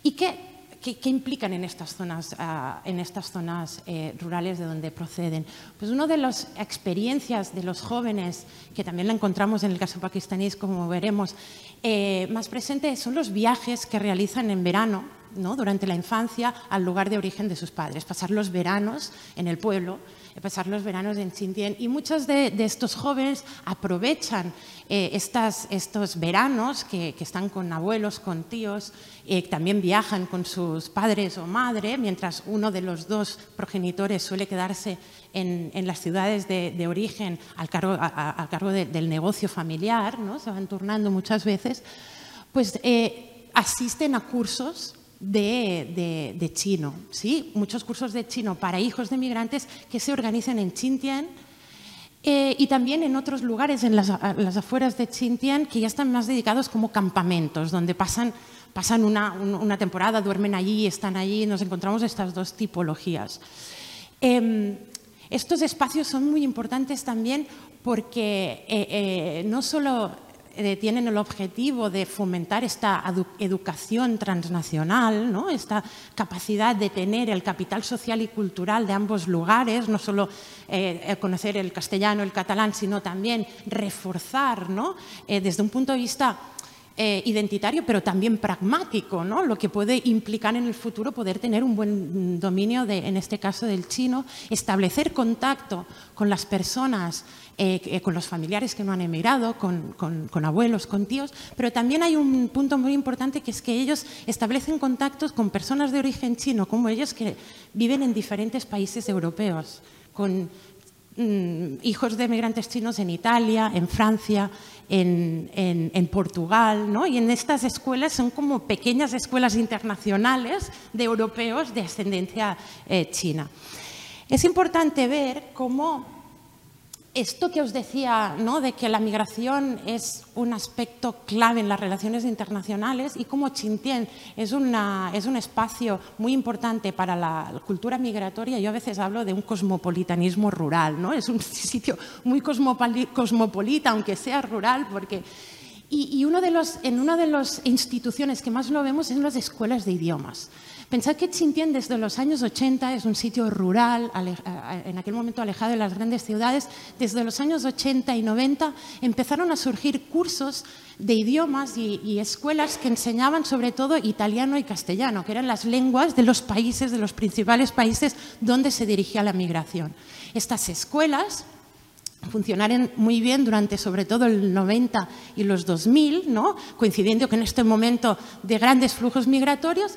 y que ¿Qué, ¿Qué, implican en estas zonas, uh, en estas zonas eh, rurales de donde proceden? Pues una de las experiencias de los jóvenes, que también la encontramos en el caso pakistaní, como veremos, eh, más presente son los viajes que realizan en verano, ¿no? durante la infancia, al lugar de origen de sus padres, pasar los veranos en el pueblo pasar los veranos en Xinjiang. Y muchos de, estos jóvenes aprovechan eh, estas, estos veranos que, están con abuelos, con tíos, eh, también viajan con sus padres o madre, mientras uno de los dos progenitores suele quedarse en, las ciudades de, origen al cargo, a, cargo de, del negocio familiar, ¿no? se van turnando muchas veces, pues eh, asisten a cursos de, de, chino, ¿sí? muchos cursos de chino para hijos de migrantes que se organizan en Xinjiang eh, y también en otros lugares, en las, las, afueras de Xinjiang, que ya están más dedicados como campamentos, donde pasan, pasan una, una temporada, duermen allí, están allí, nos encontramos estas dos tipologías. Eh, estos espacios son muy importantes también porque eh, eh no solo eh, tienen el objetivo de fomentar esta educación transnacional, ¿no? esta capacidad de tener el capital social y cultural de ambos lugares, no solo eh, conocer el castellano, el catalán, sino también reforzar ¿no? eh, desde un punto de vista eh, identitario, pero también pragmático, ¿no? lo que puede implicar en el futuro poder tener un buen dominio, de, en este caso del chino, establecer contacto con las personas, eh, con los familiares que no han emigrado, con, con, con, abuelos, con tíos, pero también hay un punto muy importante que es que ellos establecen contactos con personas de origen chino, como ellos que viven en diferentes países europeos, con mm, hijos de migrantes chinos en Italia, en Francia, en, en, en, Portugal, ¿no? Y en estas escuelas son como pequeñas escuelas internacionales de europeos de ascendencia eh, china. Es importante ver cómo esto que os decía, ¿no? de que la migración es un aspecto clave en las relaciones internacionales y cómo Xinjiang es, una, es un espacio muy importante para la cultura migratoria, yo a veces hablo de un cosmopolitanismo rural, ¿no? es un *laughs* sitio muy cosmopolita, aunque sea rural, porque... Y, y uno de los, en una de las instituciones que más lo vemos es en las escuelas de idiomas. Pensad que Xinjiang desde los años 80 es un sitio rural, en aquel momento alejado de las grandes ciudades. Desde los años 80 y 90 empezaron a surgir cursos de idiomas y, y, escuelas que enseñaban sobre todo italiano y castellano, que eran las lenguas de los países, de los principales países donde se dirigía la migración. Estas escuelas funcionaron muy bien durante sobre todo el 90 y los 2000, ¿no? coincidiendo con este momento de grandes flujos migratorios,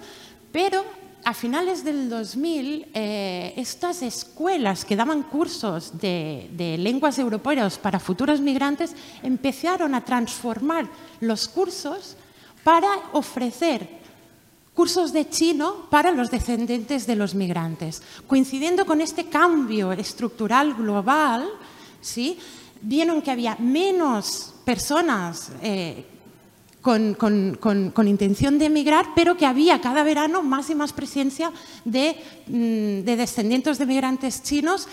pero a finales del 2000, eh, estas escuelas que daban cursos de, lenguas europeas para futuros migrantes empezaron a transformar los cursos para ofrecer cursos de chino para los descendientes de los migrantes. Coincidiendo con este cambio estructural global, ¿sí? vieron que había menos personas eh, con, intención de emigrar, pero que había cada verano más y más presencia de, mm, de descendientes de migrantes chinos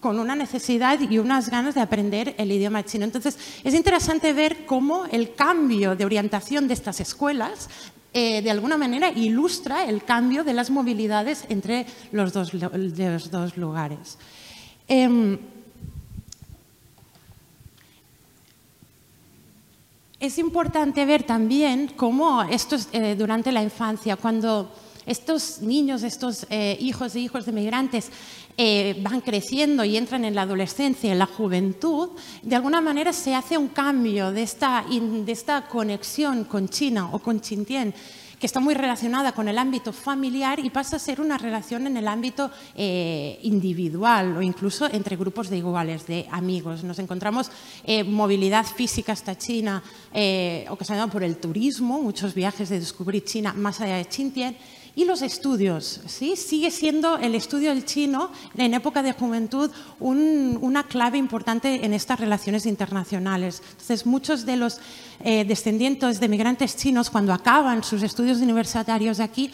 con una necesidad y unas ganas de aprender el idioma chino. Entonces, es interesante ver cómo el cambio de orientación de estas escuelas eh, de alguna manera ilustra el cambio de las movilidades entre los dos, los dos lugares. Em, es importante ver también cómo esto es, eh, durante la infancia, cuando estos niños, estos eh, hijos e hijos de migrantes van creciendo y entran en la adolescencia, en la juventud, de alguna manera se hace un cambio de esta, de esta conexión con China o con Xinjiang que está muy relacionada con el ámbito familiar y pasa a ser una relación en el ámbito eh, individual o incluso entre grupos de iguales, de amigos. Nos encontramos eh, movilidad física hasta China, eh, ocasionada por el turismo, muchos viajes de descubrir China más allá de Xinjiang y los estudios, ¿sí? Sigue siendo el estudio del chino en época de juventud una clave importante en estas relaciones internacionales. Entonces, muchos de los eh, descendientes de migrantes chinos, cuando acaban sus estudios universitarios aquí,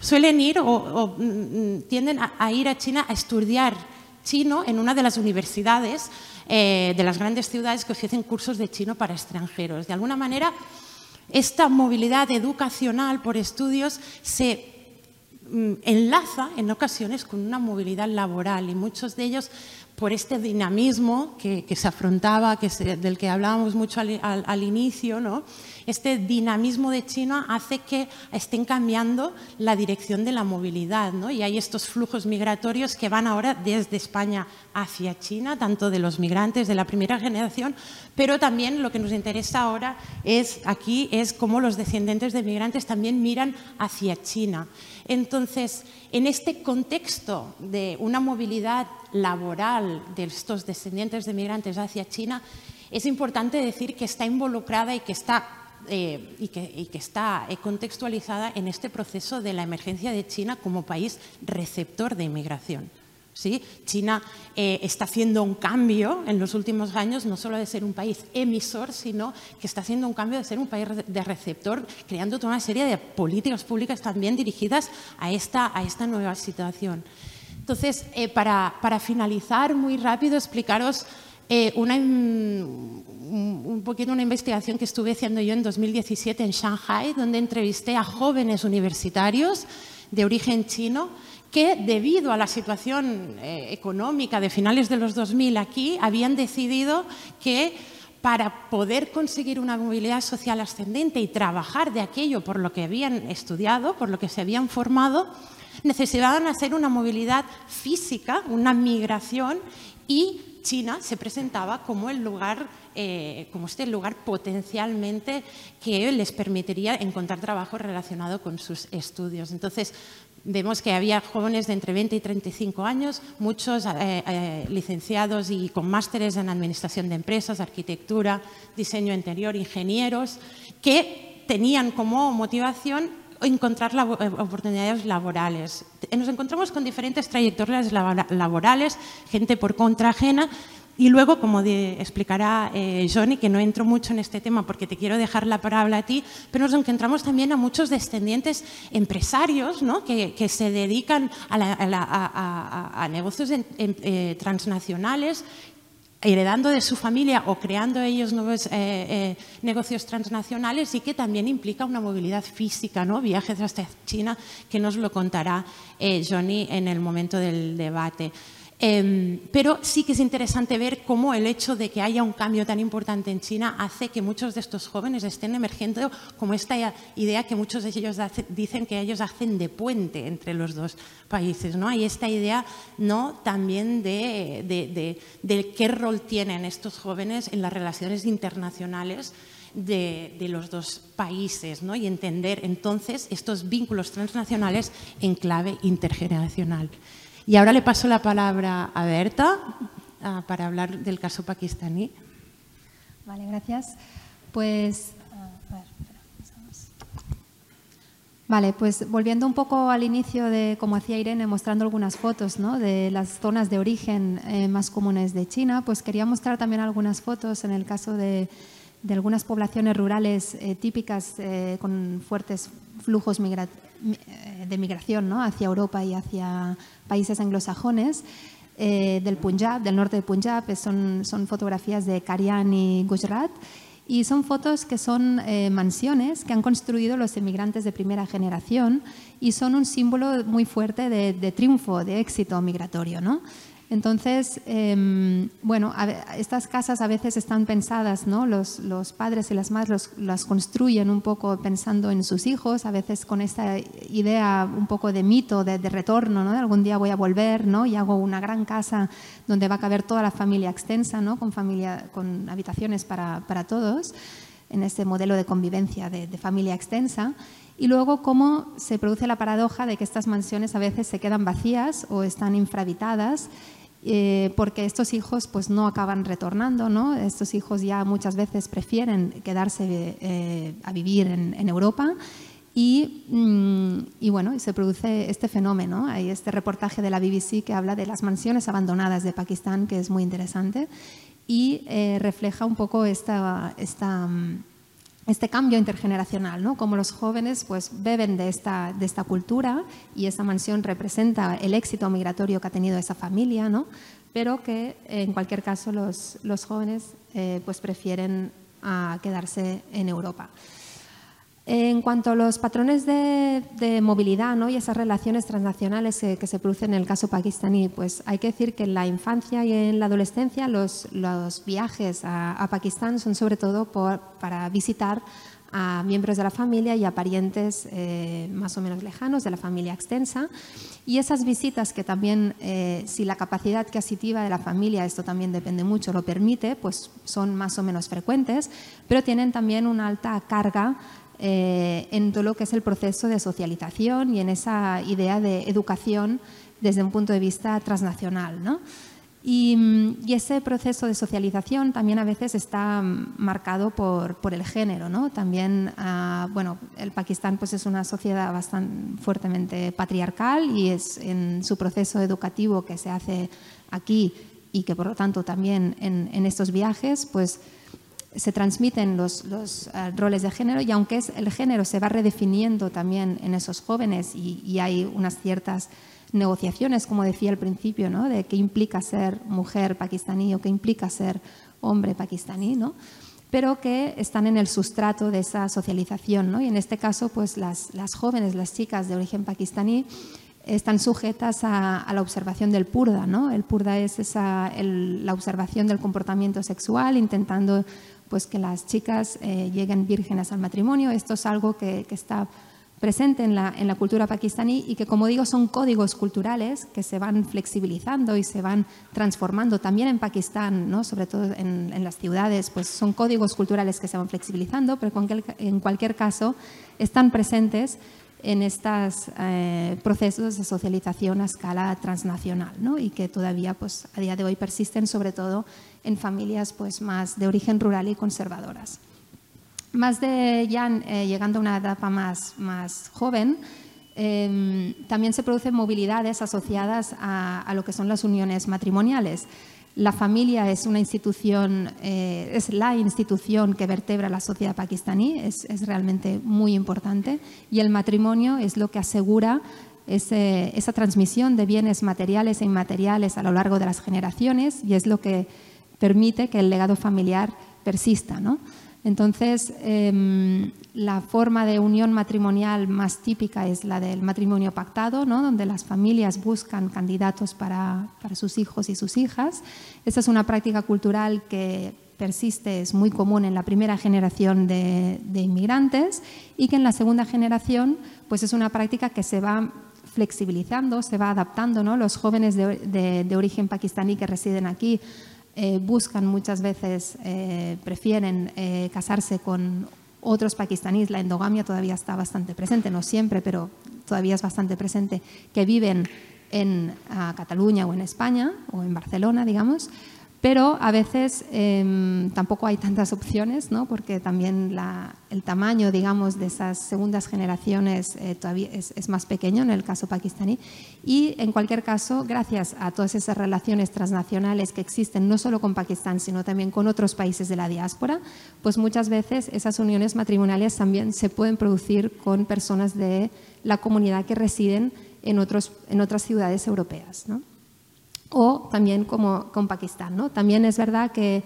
suelen ir o, mm, mm, tienden a, ir a China a estudiar chino en una de las universidades eh, de las grandes ciudades que ofrecen cursos de chino para extranjeros. De alguna manera, esta movilidad educacional por estudios se enlaza en ocasiones con una movilidad laboral y muchos de ellos por este dinamismo que, se afrontaba, que del que hablábamos mucho al, inicio, ¿no? este dinamismo de China hace que estén cambiando la dirección de la movilidad ¿no? y hay estos flujos migratorios que van ahora desde España hacia China, tanto de los migrantes de la primera generación, pero también lo que nos interesa ahora es aquí es cómo los descendientes de migrantes también miran hacia China. Entonces, en este contexto de una movilidad laboral de estos descendientes de migrantes hacia China, es importante decir que está involucrada y que está, eh, y que, está eh, contextualizada en este proceso de la emergencia de China como país receptor de inmigración. China eh, está haciendo un cambio en los últimos años, no solo de ser un país emisor, sino que está haciendo un cambio de ser un país de receptor, creando toda una serie de políticas públicas también dirigidas a esta, a esta nueva situación. Entonces, eh, para, para, finalizar muy rápido, explicaros eh, un poquito una investigación que estuve haciendo yo en 2017 en Shanghai, donde entrevisté a jóvenes universitarios de origen chino que debido a la situación eh, económica de finales de los 2000 aquí, habían decidido que para poder conseguir una movilidad social ascendente y trabajar de aquello por lo que habían estudiado, por lo que se habían formado, necesitaban hacer una movilidad física, una migración y China se presentaba como el lugar, eh, como este lugar potencialmente que les permitiría encontrar trabajo relacionado con sus estudios. Entonces, Vemos que había jóvenes de entre 20 y 35 años, muchos eh, eh, licenciados y con másteres en administración de empresas, arquitectura, diseño interior, ingenieros, que tenían como motivación encontrar eh, oportunidades laborales. Nos encontramos con diferentes trayectorias laborales, gente por contra ajena, y luego, como explicará eh, Johnny, que no entro mucho en este tema porque te quiero dejar la palabra a ti, pero nos encontramos también a muchos descendientes empresarios ¿no? que, se dedican a, negocios eh, transnacionales heredando de su familia o creando ellos nuevos eh, negocios transnacionales y que también implica una movilidad física, ¿no? viajes hasta China, que nos lo contará Johnny en el momento del debate. Em, pero sí que es interesante ver cómo el hecho de que haya un cambio tan importante en China hace que muchos de estos jóvenes estén emergiendo como esta idea que muchos de ellos dicen que ellos hacen de puente entre los dos países. ¿no? Hay esta idea ¿no? también de, qué rol tienen estos jóvenes en las relaciones internacionales de, los dos países ¿no? y entender entonces estos vínculos transnacionales en clave intergeneracional. Y ahora le paso la palabra a Berta ah, para hablar del caso pakistaní. Vale, gracias. Pues, Vale, pues volviendo un poco al inicio de como hacía Irene, mostrando algunas fotos ¿no? de las zonas de origen eh, más comunes de China, pues quería mostrar también algunas fotos en el caso de, de algunas poblaciones rurales eh, típicas eh, con fuertes flujos de migración ¿no? hacia Europa y hacia países anglosajones. del Punjab, del norte de Punjab, son, son fotografías de Karian y Gujarat y son fotos que son eh, mansiones que han construido los emigrantes de primera generación y son un símbolo muy fuerte de, de triunfo, de éxito migratorio. ¿no? Entonces, em, bueno, estas casas a veces están pensadas, ¿no? Los, padres y las madres las construyen un poco pensando en sus hijos, a veces con esta idea un poco de mito, de, retorno, ¿no? Algún día voy a volver, ¿no? Y hago una gran casa donde va a caber toda la familia extensa, ¿no? Con, familia, con habitaciones para, para todos, en ese modelo de convivencia de, de familia extensa. Y luego cómo se produce la paradoja de que estas mansiones a veces se quedan vacías o están infrahabitadas eh, porque estos hijos pues no acaban retornando, ¿no? Estos hijos ya muchas veces prefieren quedarse eh, a vivir en, Europa y, mm, y, bueno, se produce este fenómeno. Hay este reportaje de la BBC que habla de las mansiones abandonadas de Pakistán, que es muy interesante y eh, refleja un poco esta, esta mm, este cambio intergeneracional, ¿no? Como los jóvenes pues beben de esta, cultura y esa mansión representa el éxito migratorio que ha tenido esa familia, ¿no? Pero que en cualquier caso los, jóvenes eh, pues prefieren a quedarse en Europa. En cuanto a los patrones de, movilidad ¿no? y esas relaciones transnacionales que, se producen en el caso pakistaní, pues hay que decir que en la infancia y en la adolescencia los, viajes a, Pakistán son sobre todo para visitar a miembros de la familia y a parientes eh, más o menos lejanos de la familia extensa. Y esas visitas que también, eh, si la capacidad adquisitiva de la familia, esto también depende mucho, lo permite, pues son más o menos frecuentes, pero tienen también una alta carga eh, en todo lo que es el proceso de socialización y en esa idea de educación desde un punto de vista transnacional. ¿no? Y, ese proceso de socialización también a veces está marcado por, por el género. ¿no? También, ah, bueno, el Pakistán pues, es una sociedad bastante fuertemente patriarcal y es en su proceso educativo que se hace aquí y que por lo tanto también en, en estos viajes, pues se transmiten los, eh, roles de género y aunque es, el género se va redefiniendo también en esos jóvenes y, hay unas ciertas negociaciones, como decía al principio, ¿no? de qué implica ser mujer pakistaní o qué implica ser hombre pakistaní, ¿no? pero que están en el sustrato de esa socialización. ¿no? Y en este caso, pues las, las jóvenes, las chicas de origen pakistaní, están sujetas a, la observación del purda. ¿no? El purda es la observación del comportamiento sexual, intentando pues que las chicas eh, lleguen vírgenes al matrimonio. Esto es algo que, está presente en la, en cultura pakistaní y que, como digo, son códigos culturales que se van flexibilizando y se van transformando también en Pakistán, sobre todo en, en, las ciudades, pues son códigos culturales que se van flexibilizando, pero en cualquier caso están presentes en estos eh, procesos de socialización a escala transnacional ¿no? y que todavía pues, a día de hoy persisten sobre todo en familias pues, más de origen rural y conservadoras. Más de ya eh, llegando a una etapa más, más joven, em, también se producen movilidades asociadas a, a lo que son las uniones matrimoniales. La familia es una institución, eh, es la institución que vertebra la sociedad pakistaní, es, realmente muy importante y el matrimonio es lo que asegura esa transmisión de bienes materiales e inmateriales a lo largo de las generaciones y es lo que permite que el legado familiar persista. ¿no? Entonces, em, la forma de unión matrimonial más típica es la del matrimonio pactado, ¿no? donde las familias buscan candidatos para, sus hijos y sus hijas. Esa es una práctica cultural que persiste, es muy común en la primera generación de, inmigrantes y que en la segunda generación pues es una práctica que se va flexibilizando, se va adaptando. ¿no? Los jóvenes de origen pakistaní que residen aquí eh, buscan muchas veces, eh, prefieren eh, casarse con otros pakistaníes. La endogamia todavía está bastante presente, no siempre, pero todavía es bastante presente, que viven en Cataluña o en España o en Barcelona, digamos. Pero a veces em, tampoco hay tantas opciones, ¿no? porque también el tamaño digamos, de esas segundas generaciones eh, todavía es, más pequeño en el caso pakistaní. Y en cualquier caso, gracias a todas esas relaciones transnacionales que existen no solo con Pakistán, sino también con otros países de la diáspora, pues muchas veces esas uniones matrimoniales también se pueden producir con personas de la comunidad que residen en, otros, en otras ciudades europeas. ¿no? O también como con Pakistán. ¿no? También es verdad que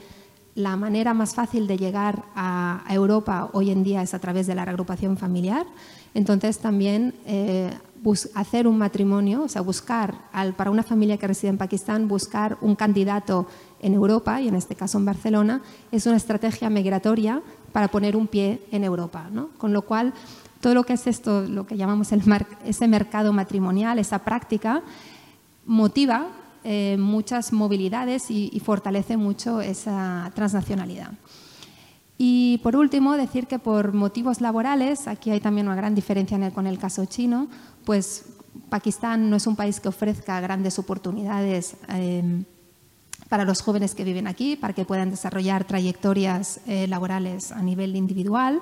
la manera más fácil de llegar a, Europa hoy en día es a través de la reagrupación familiar. Entonces también eh, hacer un matrimonio, o sea, buscar para una familia que reside en Pakistán, buscar un candidato en Europa, y en este caso en Barcelona, es una estrategia migratoria para poner un pie en Europa. ¿no? Con lo cual, todo lo que es esto, lo que llamamos el ese mercado matrimonial, esa práctica, motiva eh, muchas movilidades y, fortalece mucho esa transnacionalidad. Y por último, decir que por motivos laborales, aquí hay también una gran diferencia con el caso chino, pues Pakistán no es un país que ofrezca grandes oportunidades em, para los jóvenes que viven aquí, para que puedan desarrollar trayectorias eh, laborales a nivel individual.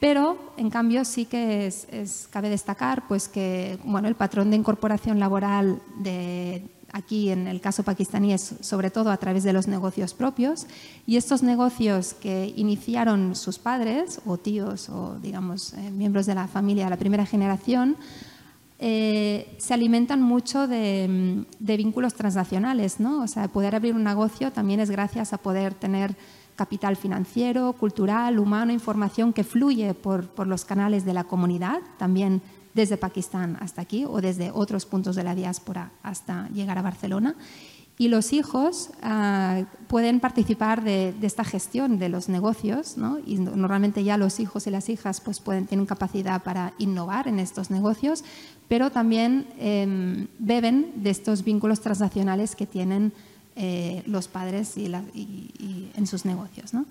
Pero, en cambio, sí que es, cabe destacar pues, que bueno, el patrón de incorporación laboral de, aquí en el caso pakistaní es sobre todo a través de los negocios propios y estos negocios que iniciaron sus padres o tíos o digamos eh, miembros de la familia de la primera generación eh, se alimentan mucho de, vínculos transnacionales, ¿no? O sea, poder abrir un negocio también es gracias a poder tener capital financiero, cultural, humano, información que fluye por, por los canales de la comunidad, también desde Pakistán hasta aquí o desde otros puntos de la diáspora hasta llegar a Barcelona. Y los hijos ah, pueden participar de, esta gestión de los negocios, ¿no? y normalmente ya los hijos y las hijas pues tienen capacidad para innovar en estos negocios, pero también em, beben de estos vínculos transnacionales que tienen eh, los padres y en sus negocios. ¿no?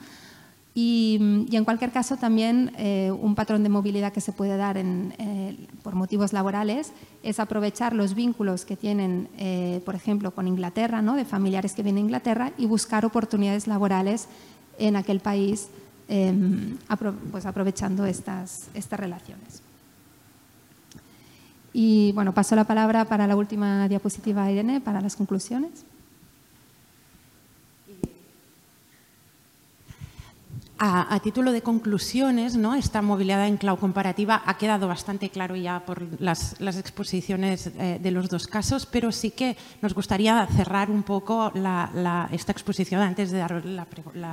Y, en cualquier caso, también eh, un patrón de movilidad que se puede dar eh, por motivos laborales es aprovechar los vínculos que tienen, eh, por ejemplo, con Inglaterra, de familiares que vienen a Inglaterra, y buscar oportunidades laborales en aquel país, em, pues aprovechando estas, estas relaciones. Y bueno, paso la palabra para la última diapositiva, Irene, para las conclusiones. A, título de conclusiones, ¿no? esta movilidad en cloud comparativa ha quedado bastante claro ya por las, exposiciones eh, de los dos casos, pero sí que nos gustaría cerrar un poco esta exposición antes de dar la,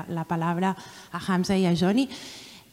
la palabra a Hamza y a Johnny.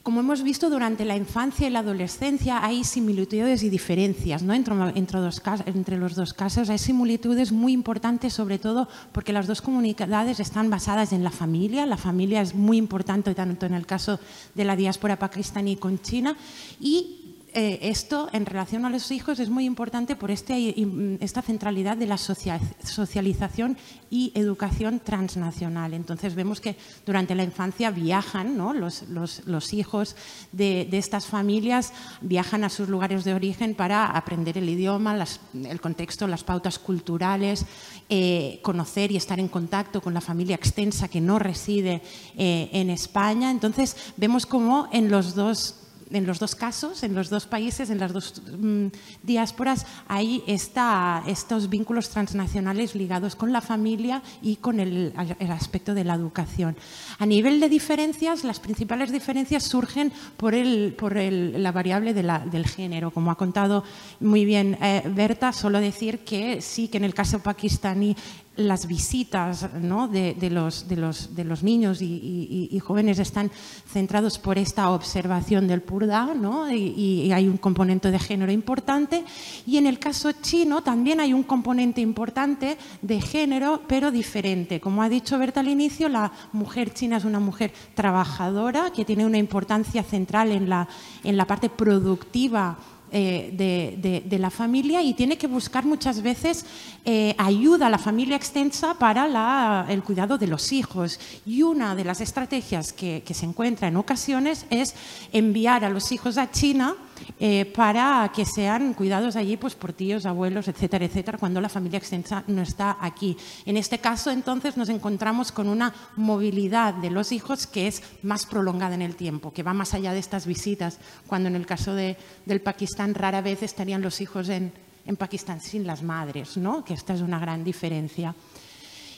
Como hemos visto durante la infancia y la adolescencia hay similitudes y diferencias ¿no? entre, los dos casos. Hay similitudes muy importantes, sobre todo porque las dos comunidades están basadas en la familia. La familia es muy importante tanto en el caso de la diáspora pakistaní con China y eh, esto en relación a los hijos es muy importante por este, esta centralidad de la socialización y educación transnacional. Entonces vemos que durante la infancia viajan, los, hijos de, estas familias viajan a sus lugares de origen para aprender el idioma, el contexto, las pautas culturales, eh, conocer y estar en contacto con la familia extensa que no reside eh, en España. Entonces vemos como en los dos en los dos casos, en los dos países, en las dos mm, diásporas, hay estos vínculos transnacionales ligados con la familia y con el, aspecto de la educación. A nivel de diferencias, las principales diferencias surgen por, la variable del género. Como ha contado muy bien eh, Berta, solo decir que sí que en el caso pakistaní las visitas de, los, niños y, jóvenes están centrados por esta observación del Purda y, hay un componente de género importante. Y en el caso chino también hay un componente importante de género, pero diferente. Como ha dicho Berta al inicio, la mujer china es una mujer trabajadora que tiene una importancia central en la, en la parte productiva eh, de, la familia y tiene que buscar muchas veces eh, ayuda a la familia extensa para el cuidado de los hijos. Y una de las estrategias que, se encuentra en ocasiones es enviar a los hijos a China eh, para que sean cuidados allí pues, por tíos, abuelos, etcétera, etcétera, cuando la familia extensa no está aquí. En este caso, entonces, nos encontramos con una movilidad de los hijos que es más prolongada en el tiempo, que va más allá de estas visitas, cuando en el caso de, del Pakistán rara vez estarían los hijos en, en Pakistán sin las madres, ¿no? que esta es una gran diferencia.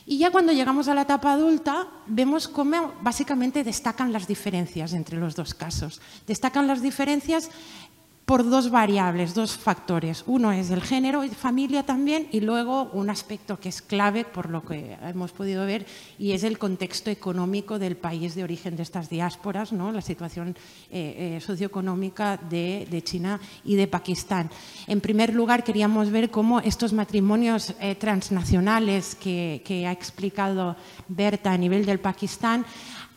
Y ya cuando llegamos a la etapa adulta, vemos cómo básicamente destacan las diferencias entre los dos casos. Destacan las diferencias por dos variables, dos factores. Uno es el género y familia también y luego un aspecto que es clave por lo que hemos podido ver y es el contexto económico del país de origen de estas diásporas, ¿no? la situación eh, eh, socioeconómica de, China y de Pakistán. En primer lugar, queríamos ver cómo estos matrimonios eh, transnacionales que, que ha explicado Berta a nivel del Pakistán,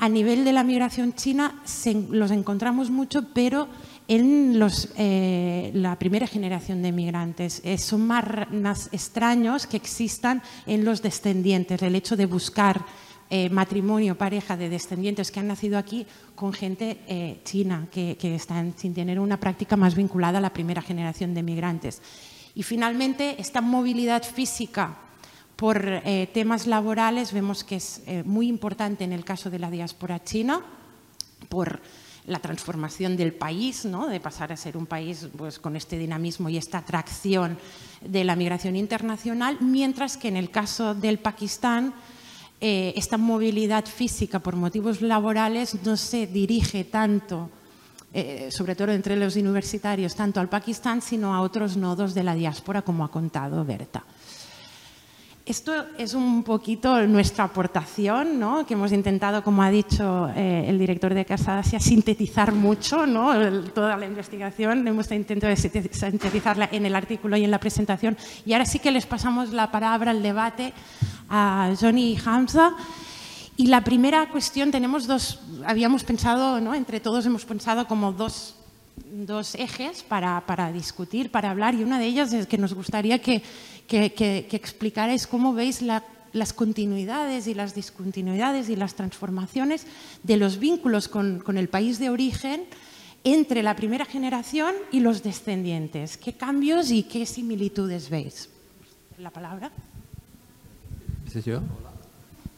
a nivel de la migración china los encontramos mucho, pero en los, eh, la primera generación de migrantes. Eh, son más, extraños que existan en los descendientes. El hecho de buscar eh, matrimonio, pareja de descendientes que han nacido aquí con gente china, que, están sin tener una práctica más vinculada a la primera generación de migrantes. Y finalmente, esta movilidad física por temas laborales vemos que es muy importante en el caso de la diáspora china, por la transformación del país, ¿no? de pasar a ser un país pues, con este dinamismo y esta atracción de la migración internacional, mientras que en el caso del Pakistán eh, esta movilidad física por motivos laborales no se dirige tanto, eh, sobre todo entre los universitarios, tanto al Pakistán, sino a otros nodos de la diáspora, como ha contado Berta. Esto es un poquito nuestra aportación, ¿no? que hemos intentado, como ha dicho eh, el director de Casa Asia, sintetizar mucho ¿no? toda la investigación. Hemos intentado sintetizarla en el artículo y en la presentación. Y ahora sí que les pasamos la palabra al debate a Johnny y Hamza. Y la primera cuestión, tenemos dos, habíamos pensado, ¿no? entre todos hemos pensado como dos dos ejes para, para, discutir, para hablar, y una de ellas es que nos gustaría que, que, que, explicarais cómo veis las continuidades y las discontinuidades y las transformaciones de los vínculos con, con, el país de origen entre la primera generación y los descendientes. ¿Qué cambios y qué similitudes veis? La palabra. ¿Es yo?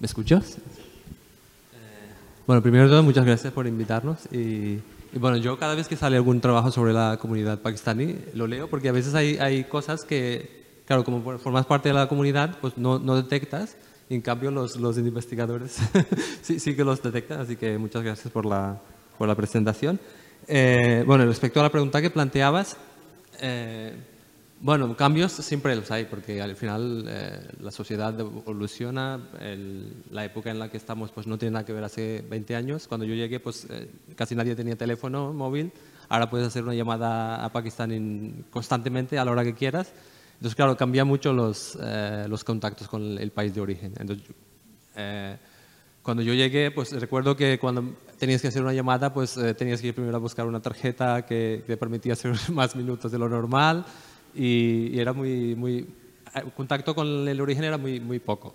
¿Me escuchas? Bueno, primero de todo, muchas gracias por invitarnos y y bueno, yo cada vez que sale algún trabajo sobre la comunidad pakistaní, lo leo porque a veces hay, hay cosas que, claro, como formas parte de la comunidad, pues no, no detectas. Y en cambio, los, los investigadores *laughs* sí, sí, que los detectan. Así que muchas gracias por la, por la presentación. Eh, bueno, respecto a la pregunta que planteabas, eh, bueno, cambios siempre los hay, porque al final eh, la sociedad evoluciona, la época en la que estamos pues no tiene nada que ver hace 20 años. Cuando yo llegué, pues eh, casi nadie tenía teléfono móvil. Ahora puedes hacer una llamada a Pakistán constantemente a la hora que quieras. Entonces, claro, cambia mucho los, eh, los contactos con el país de origen. Entonces, cuando yo llegué, pues recuerdo que cuando tenías que hacer una llamada, pues tenías que ir primero a buscar una tarjeta que te permitía hacer *laughs* más minutos de lo normal y, era muy, muy, contacto con el origen era muy, muy poco.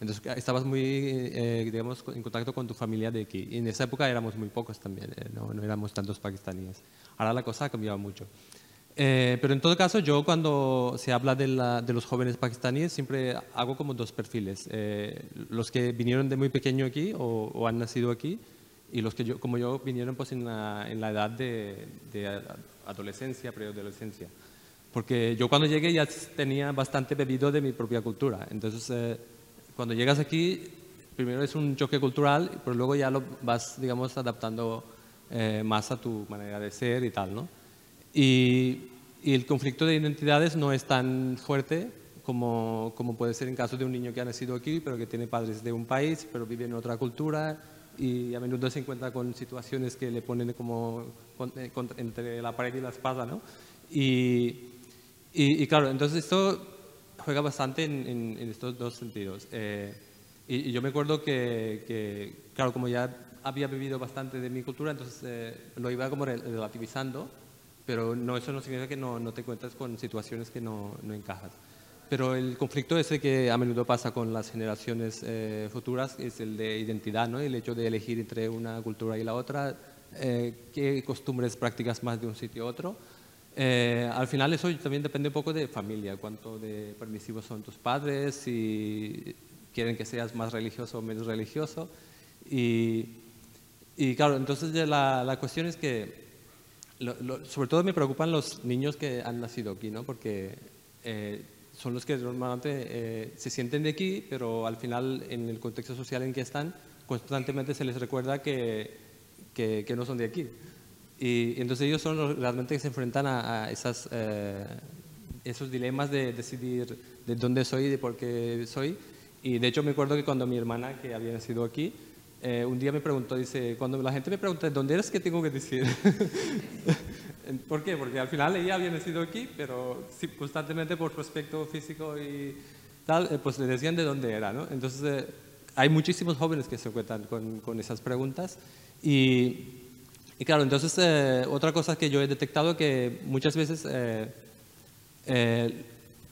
Entonces estabas muy, eh, digamos, en contacto con tu familia de aquí. Y en esa época éramos muy pocos también, eh, no, no, éramos tantos pakistaníes. Ahora la cosa ha cambiado mucho. Eh, pero en todo caso, yo cuando se habla de, la, de los jóvenes pakistaníes, siempre hago como dos perfiles. los que vinieron de muy pequeño aquí o, o, han nacido aquí y los que yo, como yo vinieron pues en la, en la edad de, de adolescencia, preadolescencia porque yo cuando llegué ya tenía bastante bebido de mi propia cultura. Entonces, eh, cuando llegas aquí, primero es un choque cultural, pero luego ya lo vas, digamos, adaptando eh, más a tu manera de ser y tal, ¿no? Y, y, el conflicto de identidades no es tan fuerte como, como puede ser en caso de un niño que ha nacido aquí, pero que tiene padres de un país, pero vive en otra cultura y a menudo se encuentra con situaciones que le ponen como eh, entre la pared y la espada, ¿no? Y, y, claro, entonces esto juega bastante en, estos dos sentidos. Eh, y, yo me acuerdo que, claro, como ya había vivido bastante de mi cultura, entonces eh, lo iba como relativizando, pero no, eso no significa que no, no te encuentres con situaciones que no, no, encajas. Pero el conflicto ese que a menudo pasa con las generaciones eh, futuras es el de identidad, ¿no? el hecho de elegir entre una cultura y la otra, eh, qué costumbres prácticas más de un sitio a otro. Eh, al final eso también depende un poco de familia, cuánto de permisivos son tus padres, si quieren que seas más religioso o menos religioso. Y, claro, entonces la, la cuestión es que sobre todo me preocupan los niños que han nacido aquí, ¿no? porque eh, son los que normalmente eh, se sienten de aquí, pero al final en el contexto social en que están, constantemente se les recuerda que, que, no son de aquí. Y, entonces ellos son los realmente que se enfrentan a, esas, eh, esos dilemas de decidir de dónde soy y de por qué soy. Y de hecho me acuerdo que cuando mi hermana, que había nacido aquí, eh, un día me preguntó, dice, cuando la gente me pregunta, ¿dónde eres? ¿Qué tengo que decir? *laughs* ¿Por qué? Porque al final ella había nacido aquí, pero constantemente por su aspecto físico y tal, eh, pues le decían de dónde era, ¿no? Entonces, eh, hay muchísimos jóvenes que se encuentran con, con esas preguntas y, y claro, entonces otra cosa que yo he detectado que muchas veces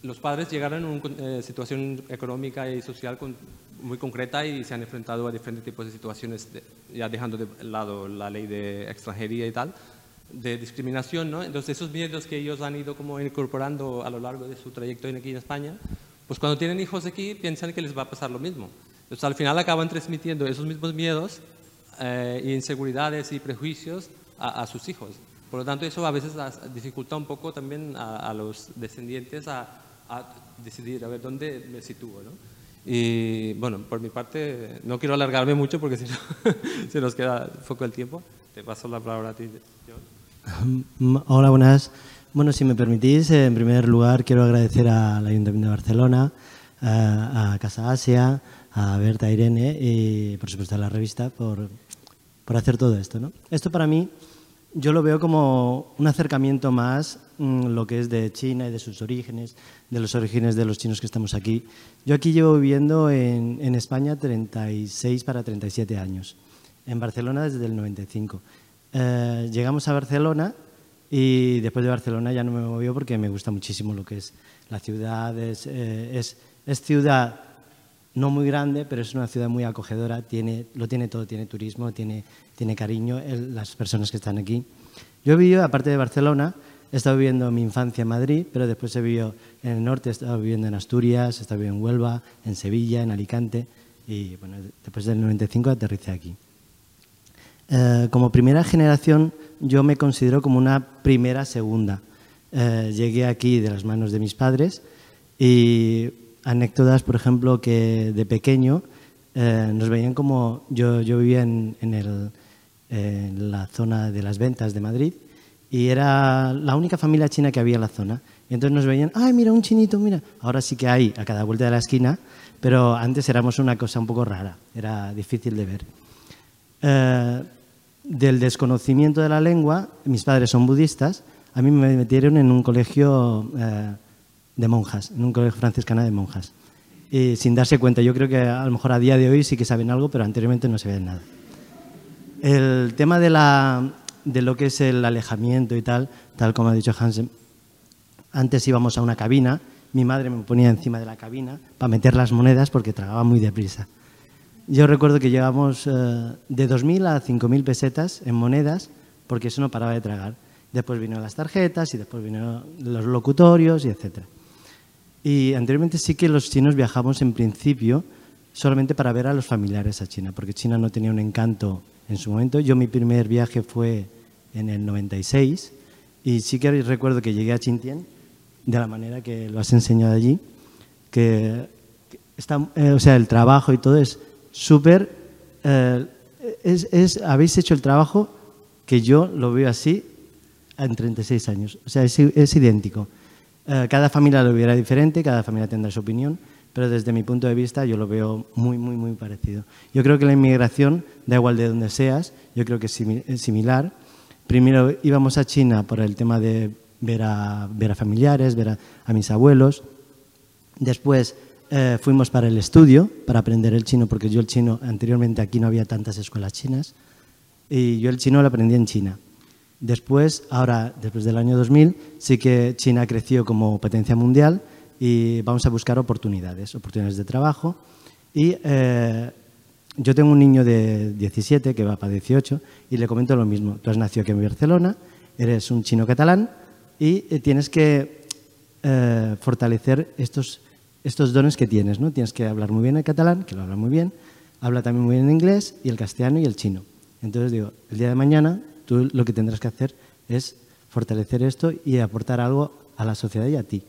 los padres llegaron a una situación económica y social con, muy concreta y se han enfrentado a diferentes tipos de situaciones, ya dejando de lado la ley de extranjería y tal, de discriminación, ¿no? Entonces esos miedos que ellos han ido como incorporando a lo largo de su trayecto aquí en España, pues cuando tienen hijos aquí piensan que les va a pasar lo mismo. Entonces al final acaban transmitiendo esos mismos miedos, eh, inseguridades y prejuicios a, sus hijos. Por lo tanto, eso a veces dificulta un poco también a, los descendientes a, a, decidir a ver dónde me sitúo. ¿no? Y bueno, por mi parte, no quiero alargarme mucho porque si no *laughs* se nos queda poco el tiempo. Te paso la palabra a ti, Hola, buenas. Bueno, si me permitís, en primer lugar quiero agradecer al Ayuntamiento de Barcelona, a, Casa Asia, a Berta Irene y por supuesto a la revista por, por hacer todo esto. ¿no? Esto para mí yo lo veo como un acercamiento más mm, lo que es de China y de sus orígenes, de los orígenes de los chinos que estamos aquí. Yo aquí llevo viviendo en, en España 36 para 37 años, en Barcelona desde el 95. Eh, llegamos a Barcelona y después de Barcelona ya no me movió porque me gusta muchísimo lo que es la ciudad. Es, eh, es, es ciudad no muy grande, pero es una ciudad muy acogedora, tiene, lo tiene todo, tiene turismo, tiene, tiene cariño las personas que están aquí. Yo he vivido, aparte de Barcelona, he estado viviendo mi infancia en Madrid, pero después he vivido en el norte, he estado viviendo en Asturias, he estado viviendo en Huelva, en Sevilla, en Alicante, y bueno, después del 95 aterricé aquí. Eh, como primera generación, yo me considero como una primera segunda. Eh, llegué aquí de las manos de mis padres y anécdotas, por ejemplo, que de pequeño eh, nos veían como yo, yo vivía en, el, en, la zona de las ventas de Madrid y era la única familia china que había en la zona. Y entonces nos veían, ay, mira, un chinito, mira. Ahora sí que hay a cada vuelta de la esquina, pero antes éramos una cosa un poco rara, era difícil de ver. Eh, del desconocimiento de la lengua, mis padres son budistas, a mí me metieron en un colegio eh, de monjas, en un colegio franciscano de monjas. Y sin darse cuenta, yo creo que a lo mejor a día de hoy sí que saben algo, pero anteriormente no ven nada. El tema de, la, de lo que es el alejamiento y tal, tal como ha dicho Hansen, antes íbamos a una cabina, mi madre me ponía encima de la cabina para meter las monedas porque tragaba muy deprisa. Yo recuerdo que llevamos eh, de 2.000 a 5.000 pesetas en monedas porque eso no paraba de tragar. Después vino las tarjetas y después vino los locutorios y etcétera. Y anteriormente sí que los chinos viajamos en principio solamente para ver a los familiares a China, porque China no tenía un encanto en su momento. Yo mi primer viaje fue en el 96 y sí que recuerdo que llegué a Chintien de la manera que lo has enseñado allí, que está, eh, o sea, el trabajo y todo es súper... Eh, es, habéis hecho el trabajo que yo lo veo así en 36 años. O sea, es, es idéntico. Eh, cada familia lo verá diferente, cada familia tendrá su opinión, pero desde mi punto de vista yo lo veo muy, muy, muy parecido. Yo creo que la inmigración, da igual de donde seas, yo creo que es similar. Primero íbamos a China por el tema de ver a, ver a familiares, ver a, mis abuelos. Después eh, fuimos para el estudio, para aprender el chino, porque yo el chino, anteriormente aquí no había tantas escuelas chinas, y yo el chino lo aprendí en China. Después, ahora, después del año 2000, sí que China creció como potencia mundial y vamos a buscar oportunidades, oportunidades de trabajo. Y eh, yo tengo un niño de 17 que va para 18 y le comento lo mismo. Tú has nacido aquí en Barcelona, eres un chino catalán y eh, tienes que eh, fortalecer estos, estos dones que tienes. ¿no? Tienes que hablar muy bien el catalán, que lo habla muy bien, habla también muy bien el inglés y el castellano y el chino. Entonces digo, el día de mañana tú lo que tendrás que hacer es fortalecer esto y aportar algo a la sociedad y a ti.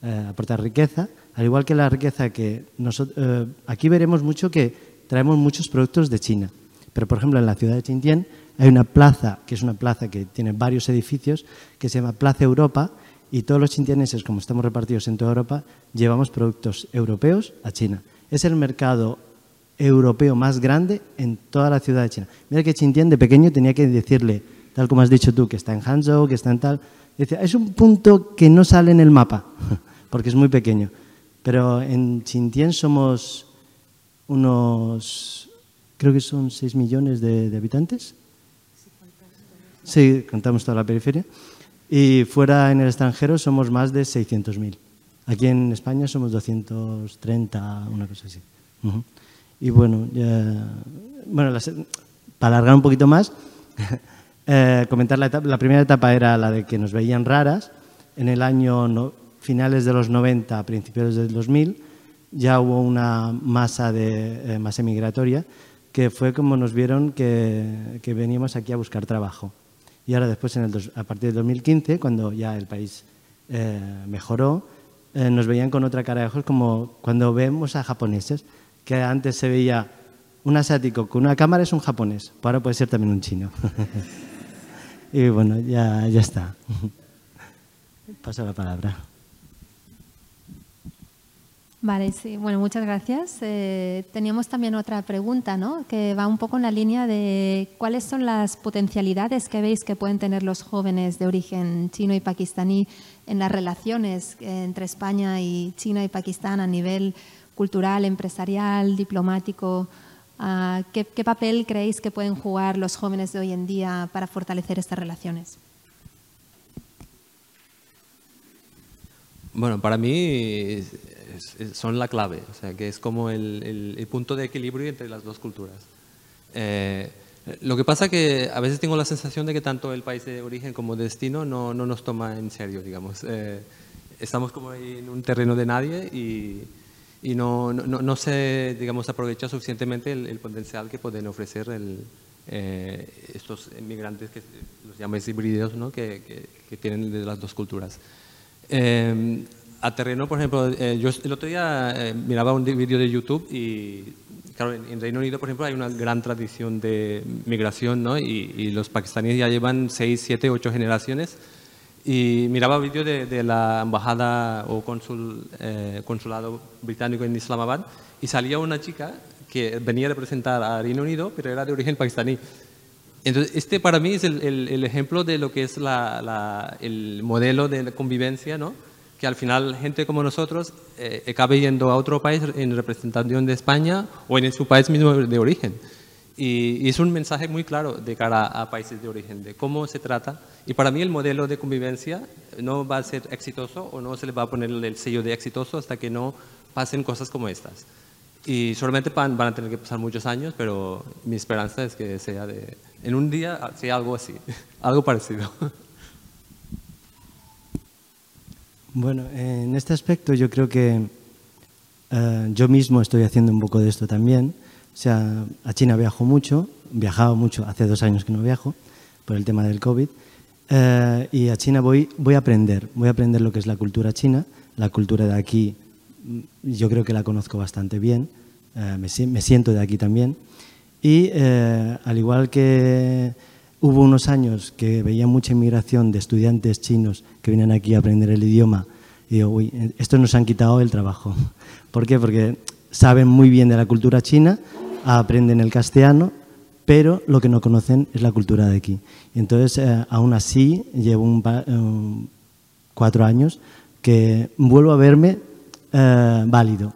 Eh, aportar riqueza, al igual que la riqueza que nosotros... Eh, aquí veremos mucho que traemos muchos productos de China. Pero, por ejemplo, en la ciudad de Xinjiang hay una plaza, que es una plaza que tiene varios edificios, que se llama Plaza Europa, y todos los xinjianenses, como estamos repartidos en toda Europa, llevamos productos europeos a China. Es el mercado europeo más grande en toda la ciudad de China. Mira que Xinjiang de pequeño tenía que decirle, tal como has dicho tú, que está en Hangzhou, que está en tal... Es un punto que no sale en el mapa, *laughs* porque es muy pequeño. Pero en Xinjiang somos unos, creo que son 6 millones de, habitantes. Sí, contamos toda la periferia. Y fuera en el extranjero somos más de 600.000. Aquí en España somos 230, una cosa así. Y bueno, bueno para alargar un poquito más, *laughs* eh, comentar la, la primera etapa era la de que nos veían raras. En el año finales de los 90, principios del 2000, ya hubo una masa, de, eh, masa migratoria que fue como nos vieron que, que, veníamos aquí a buscar trabajo. Y ahora después, en el a partir del 2015, cuando ya el país eh, mejoró, eh, nos veían con otra cara de ojos como cuando vemos a japoneses, que antes se veía un asiático con una cámara es un japonés, ahora puede ser también un chino. *laughs* y bueno, ya, ya está. *laughs* Paso la palabra. Vale, sí. Bueno, muchas gracias. Eh, teníamos también otra pregunta, ¿no? Que va un poco en la línea de cuáles son las potencialidades que veis que pueden tener los jóvenes de origen chino y pakistaní en las relaciones eh, entre España y China y Pakistán a nivel cultural, empresarial, diplomático. Ah, ¿qué, ¿Qué papel creéis que pueden jugar los jóvenes de hoy en día para fortalecer estas relaciones? Bueno, para mí son la clave, o sea, que es como el, punto de equilibrio entre las dos culturas. Eh, lo que pasa que a veces tengo la sensación de que tanto el país de origen como destino no, no nos toma en serio, digamos. Eh, estamos como en un terreno de nadie y, y no, no, no, se, digamos, aprovecha suficientemente el, potencial que pueden ofrecer el, eh, estos inmigrantes que los llamáis híbridos, ¿no? que, que, tienen de las dos culturas a terreno, por ejemplo, eh, yo el otro día eh, miraba un vídeo de YouTube y, claro, en, Reino Unido, por ejemplo, hay una gran tradición de migración, ¿no? Y, los pakistaníes ya llevan 6, 7, 8 generaciones. Y miraba vídeo de, de, la embajada o consul, eh, consulado británico en Islamabad y salía una chica que venía a representar a Reino Unido, pero era de origen pakistaní. Entonces, este para mí es el, el, ejemplo de lo que es la, la, el modelo de convivencia, ¿no? que al final gente como nosotros eh, acabe yendo a otro país en representación de España o en su país mismo de origen. Y, es un mensaje muy claro de cara a países de origen, de cómo se trata. Y para mí el modelo de convivencia no va a ser exitoso o no se le va a poner el sello de exitoso hasta que no pasen cosas como estas. Y solamente van, a tener que pasar muchos años, pero mi esperanza es que sea de, en un día sea algo así, *laughs* algo parecido. Bueno, en este aspecto yo creo que eh, yo mismo estoy haciendo un poco de esto también. O sea, a China viajo mucho, viajaba mucho, hace dos años que no viajo por el tema del COVID. Eh, y a China voy, voy a aprender, voy a aprender lo que es la cultura china. La cultura de aquí yo creo que la conozco bastante bien, eh, me, me, siento de aquí también. Y al igual que Hubo unos años que veía mucha inmigración de estudiantes chinos que vienen aquí a aprender el idioma y digo, uy, estos nos han quitado el trabajo. *laughs* ¿Por qué? Porque saben muy bien de la cultura china, aprenden el castellano, pero lo que no conocen es la cultura de aquí. Entonces, eh, aún así, llevo un, cuatro años que vuelvo a verme eh, válido,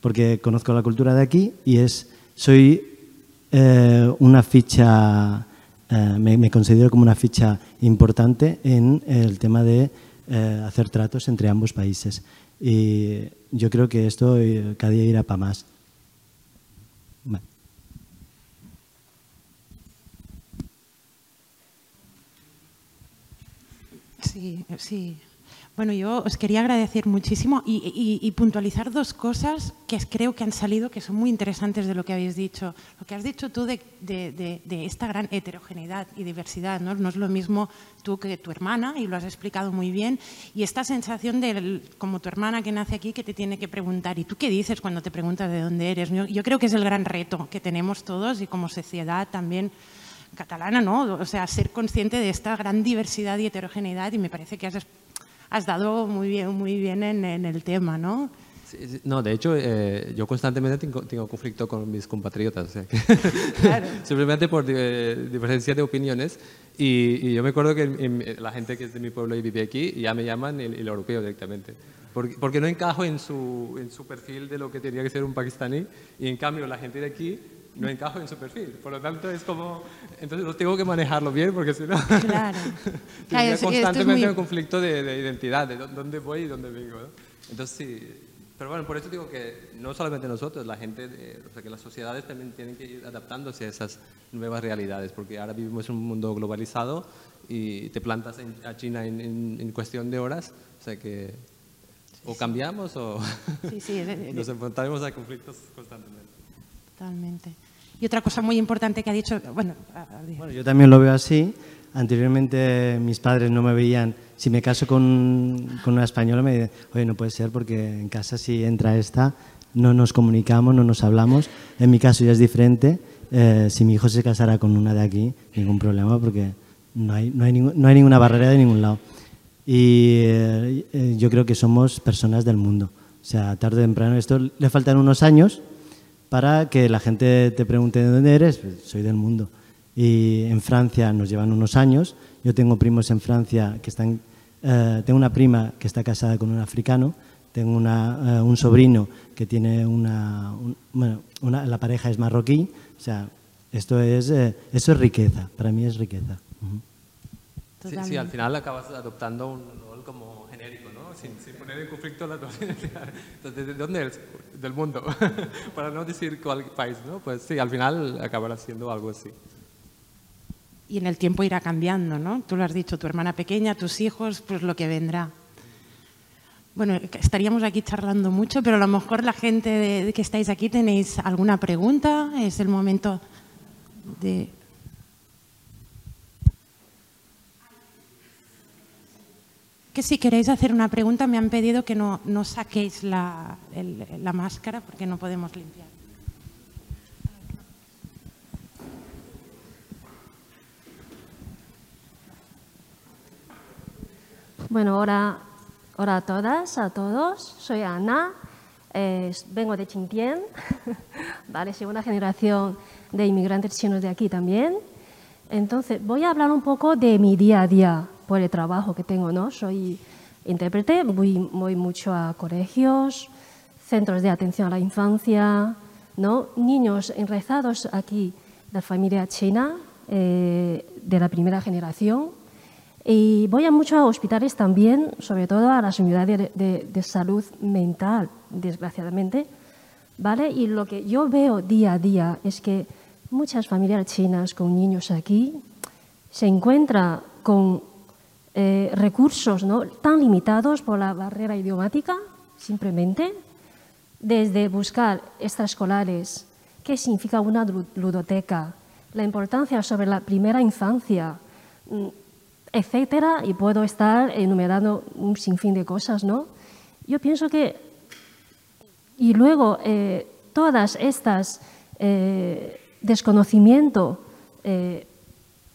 porque conozco la cultura de aquí y es, soy eh, una ficha eh, me, considero como una ficha importante en el tema de eh, hacer tratos entre ambos países. Y yo creo que esto eh, cada día irá para más. Sí, sí. Bueno, yo os quería agradecer muchísimo y, puntualizar dos cosas que creo que han salido que son muy interesantes de lo que habéis dicho. Lo que has dicho tú de, esta gran heterogeneidad y diversidad, ¿no? es lo mismo tú que tu hermana, y lo has explicado muy bien, y esta sensación de, como tu hermana que nace aquí, que te tiene que preguntar, ¿y tú qué dices cuando te preguntas de dónde eres? Yo, creo que es el gran reto que tenemos todos y como sociedad también catalana, ¿no? O sea, ser consciente de esta gran diversidad y heterogeneidad y me parece que has has dado muy bien, muy bien en, el tema, ¿no? no, de hecho, eh, yo constantemente tengo, conflicto con mis compatriotas, *laughs* *laughs* simplemente por eh, diferencia de opiniones. Y, yo me acuerdo que la gente que es de mi pueblo y vive aquí ya me llaman el, europeo directamente. Porque, porque, no encajo en su, en su perfil de lo que tenía que ser un pakistaní y en cambio la gente de aquí no encajo en su perfil. Por lo tanto, es como, entonces los tengo que manejarlo bien porque si no, claro. *laughs* claro constantemente un conflicto de, identidad, de dónde voy y dónde vengo. Entonces, sí, pero bueno, por eso digo que no solamente nosotros, la gente, o sea, que las sociedades también tienen que ir adaptándose a esas nuevas realidades, porque ahora vivimos en un mundo globalizado y te plantas a China en, en, cuestión de horas, o sea que o cambiamos o *laughs* nos enfrentaremos a conflictos constantemente. Totalmente. Y otra cosa muy importante que ha dicho, bueno, bueno, yo también lo veo así. Anteriormente mis padres no me veían, si me caso con, con una española me dicen, oye, no puede ser porque en casa si entra esta, no nos comunicamos, no nos hablamos. En mi caso ya es diferente. Eh, si mi hijo se casara con una de aquí, ningún problema porque no hay, no hay, no hay ninguna barrera de ningún lado. Y eh, yo creo que somos personas del mundo. O sea, tarde o temprano, esto le faltan unos años, para que la gente te pregunte de dónde eres, pues, soy del mundo. Y en Francia nos llevan unos años. Yo tengo primos en Francia que están, eh, tengo una prima que está casada con un africano, tengo una, eh, un sobrino que tiene una, bueno, una, la pareja es marroquí. O sea, esto es, eh, eso es riqueza, para mí es riqueza. sí, sí, al final acabas adoptando un rol como. Sin, poner en conflicto la Entonces, ¿de dónde eres? del mundo, *laughs* para no decir cuál país, ¿no? Pues sí, al final acabará siendo algo así. Y en el tiempo irá cambiando, ¿no? Tú lo has dicho, tu hermana pequeña, tus hijos, pues lo que vendrá. Bueno, estaríamos aquí charlando mucho, pero a lo mejor la gente que estáis aquí tenéis alguna pregunta. Es el momento de que si queréis hacer una pregunta me han pedido que no, no saquéis la, la máscara porque no podemos limpiar. Bueno, hola, hola a todas, a todos. Soy Ana, vengo de Chintien, *laughs* vale, segunda generación de inmigrantes chinos de aquí también. Entonces, voy a hablar un poco de mi día a día por el trabajo que tengo, ¿no? Soy intérprete, voy, mucho a colegios, centros de atención a la infancia, ¿no? Niños enrezados aquí de la familia china, eh, de la primera generación. Y voy a muchos hospitales también, sobre todo a las unidades de, de, salud mental, desgraciadamente. ¿vale? Y lo que yo veo día a día es que muchas familias chinas con niños aquí se encuentran con eh, recursos ¿no? tan limitados por la barrera idiomática, simplemente, desde buscar extraescolares, qué significa una ludoteca, la importancia sobre la primera infancia, mm, etcétera, y puedo estar enumerando un sinfín de cosas, ¿no? Yo pienso que, y luego eh, todas estas eh, desconocimiento de,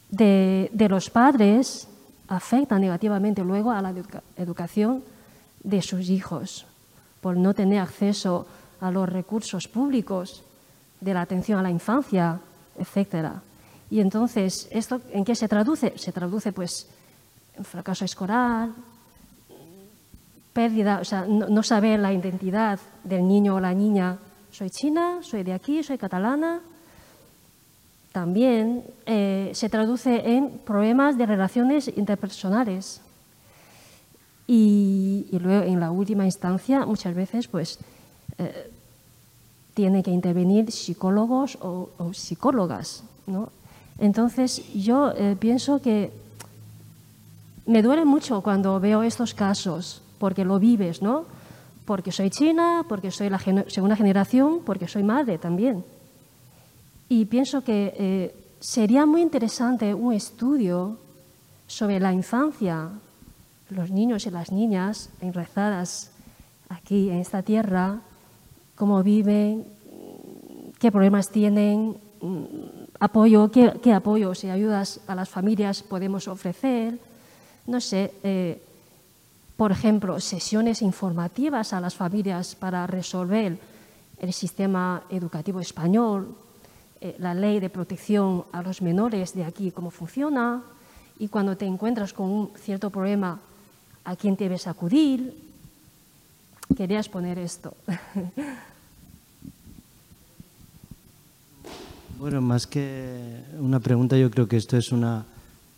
de, los padres afecta negativamente luego a la educación de sus hijos por no tener acceso a los recursos públicos de la atención a la infancia, etcétera. Y entonces, ¿esto en qué se traduce? Se traduce pues en fracaso escolar, pérdida, o sea, no saber la identidad del niño o la niña. Soy china, soy de aquí, soy catalana, también eh, se traduce en problemas de relaciones interpersonales. Y, luego, en la última instancia, muchas veces, pues, eh, tienen que intervenir psicólogos o, psicólogas. ¿no? Entonces, yo eh, pienso que me duele mucho cuando veo estos casos, porque lo vives, ¿no? Porque soy china, porque soy la segunda generación, porque soy madre también. Y pienso que eh, sería muy interesante un estudio sobre la infancia, los niños y las niñas enrezadas aquí en esta tierra, cómo viven, qué problemas tienen, mm, apoyo, qué, apoyos y ayudas a las familias podemos ofrecer. No sé, eh, por ejemplo, sesiones informativas a las familias para resolver el sistema educativo español, eh, la ley de protección a los menores de aquí, cómo funciona, y cuando te encuentras con un cierto problema, a quién debes acudir. Quería exponer esto. *laughs* Bueno, más que una pregunta, yo creo que esto es una,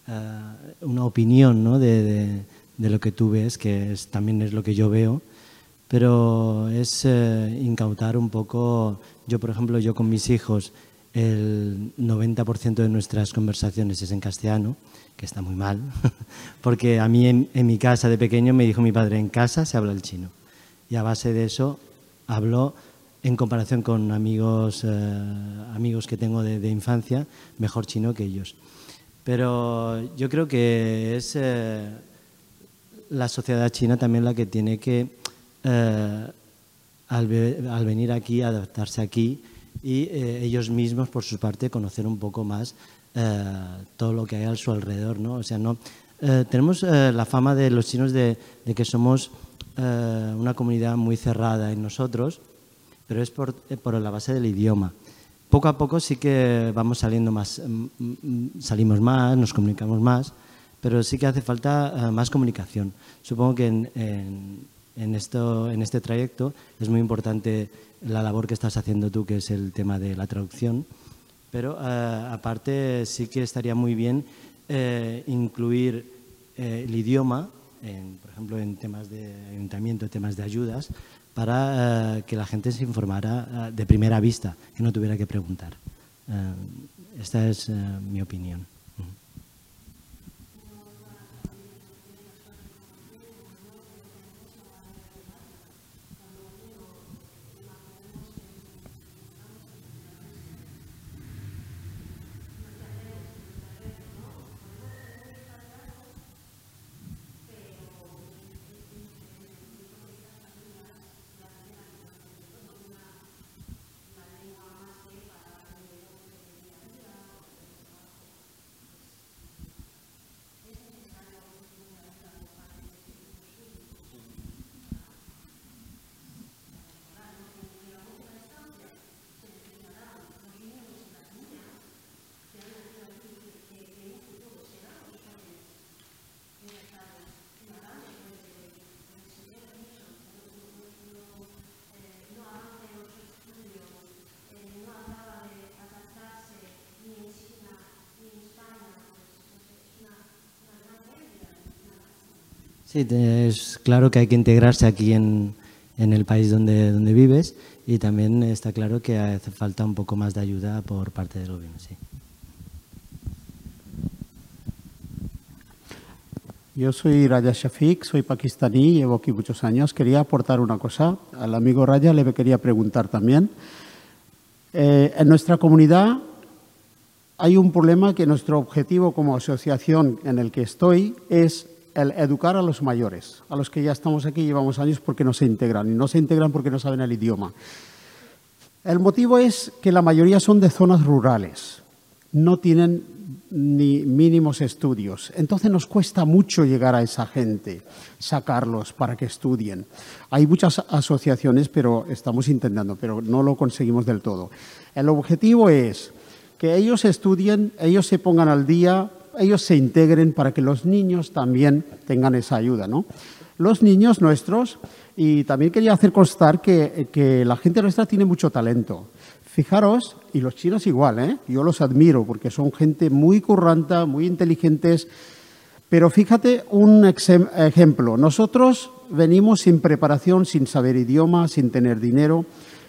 eh, una opinión ¿no? de, de, lo que tú ves, que es, también es lo que yo veo, pero es eh, incautar un poco, yo por ejemplo, yo con mis hijos, el 90% de nuestras conversaciones es en castellano, que está muy mal, *laughs* porque a mí en, mi casa de pequeño me dijo mi padre, en casa se habla el chino. Y a base de eso hablo, en comparación con amigos, eh, amigos que tengo de, infancia, mejor chino que ellos. Pero yo creo que es eh, la sociedad china también la que tiene que, eh, al, al venir aquí, adaptarse aquí, y eh, ellos mismos, por su parte, conocer un poco más eh, todo lo que hay a su alrededor. ¿no? O sea, no, eh, tenemos la fama de los chinos de, que somos una comunidad muy cerrada en nosotros, pero es por, por, la base del idioma. Poco a poco sí que vamos saliendo más, mm, mm, salimos más, nos comunicamos más, pero sí que hace falta más comunicación. Supongo que en, en, esto, en este trayecto es muy importante la labor que estás haciendo tú, que es el tema de la traducción. Pero eh, aparte sí que estaría muy bien eh, incluir eh, el idioma, por ejemplo, en temas de ayuntamiento, temas de ayudas, para que la gente se informara de primera vista, que no tuviera que preguntar. esta es mi opinión. Sí, es claro que hay que integrarse aquí en, el país donde, donde vives y también está claro que hace falta un poco más de ayuda por parte del gobierno. Sí. Yo soy Raya Shafiq, soy pakistaní, llevo aquí muchos años. Quería aportar una cosa. Al amigo Raya le quería preguntar también. Eh, en nuestra comunidad hay un problema que nuestro objetivo como asociación en el que estoy es el educar a los mayores, a los que ya estamos aquí, llevamos años porque no se integran, y no se integran porque no saben el idioma. El motivo es que la mayoría son de zonas rurales, no tienen ni mínimos estudios. Entonces nos cuesta mucho llegar a esa gente, sacarlos para que estudien. Hay muchas asociaciones, pero estamos intentando, pero no lo conseguimos del todo. El objetivo es que ellos estudien, ellos se pongan al día, ellos se integren para que los niños también tengan esa ayuda. ¿no? Los niños nuestros, y también quería hacer constar que, la gente nuestra tiene mucho talento. Fijaros, y los chinos igual, ¿eh? yo los admiro porque son gente muy curranta, muy inteligentes. Pero fíjate un ejemplo. Nosotros venimos sin preparación, sin saber idioma, sin tener dinero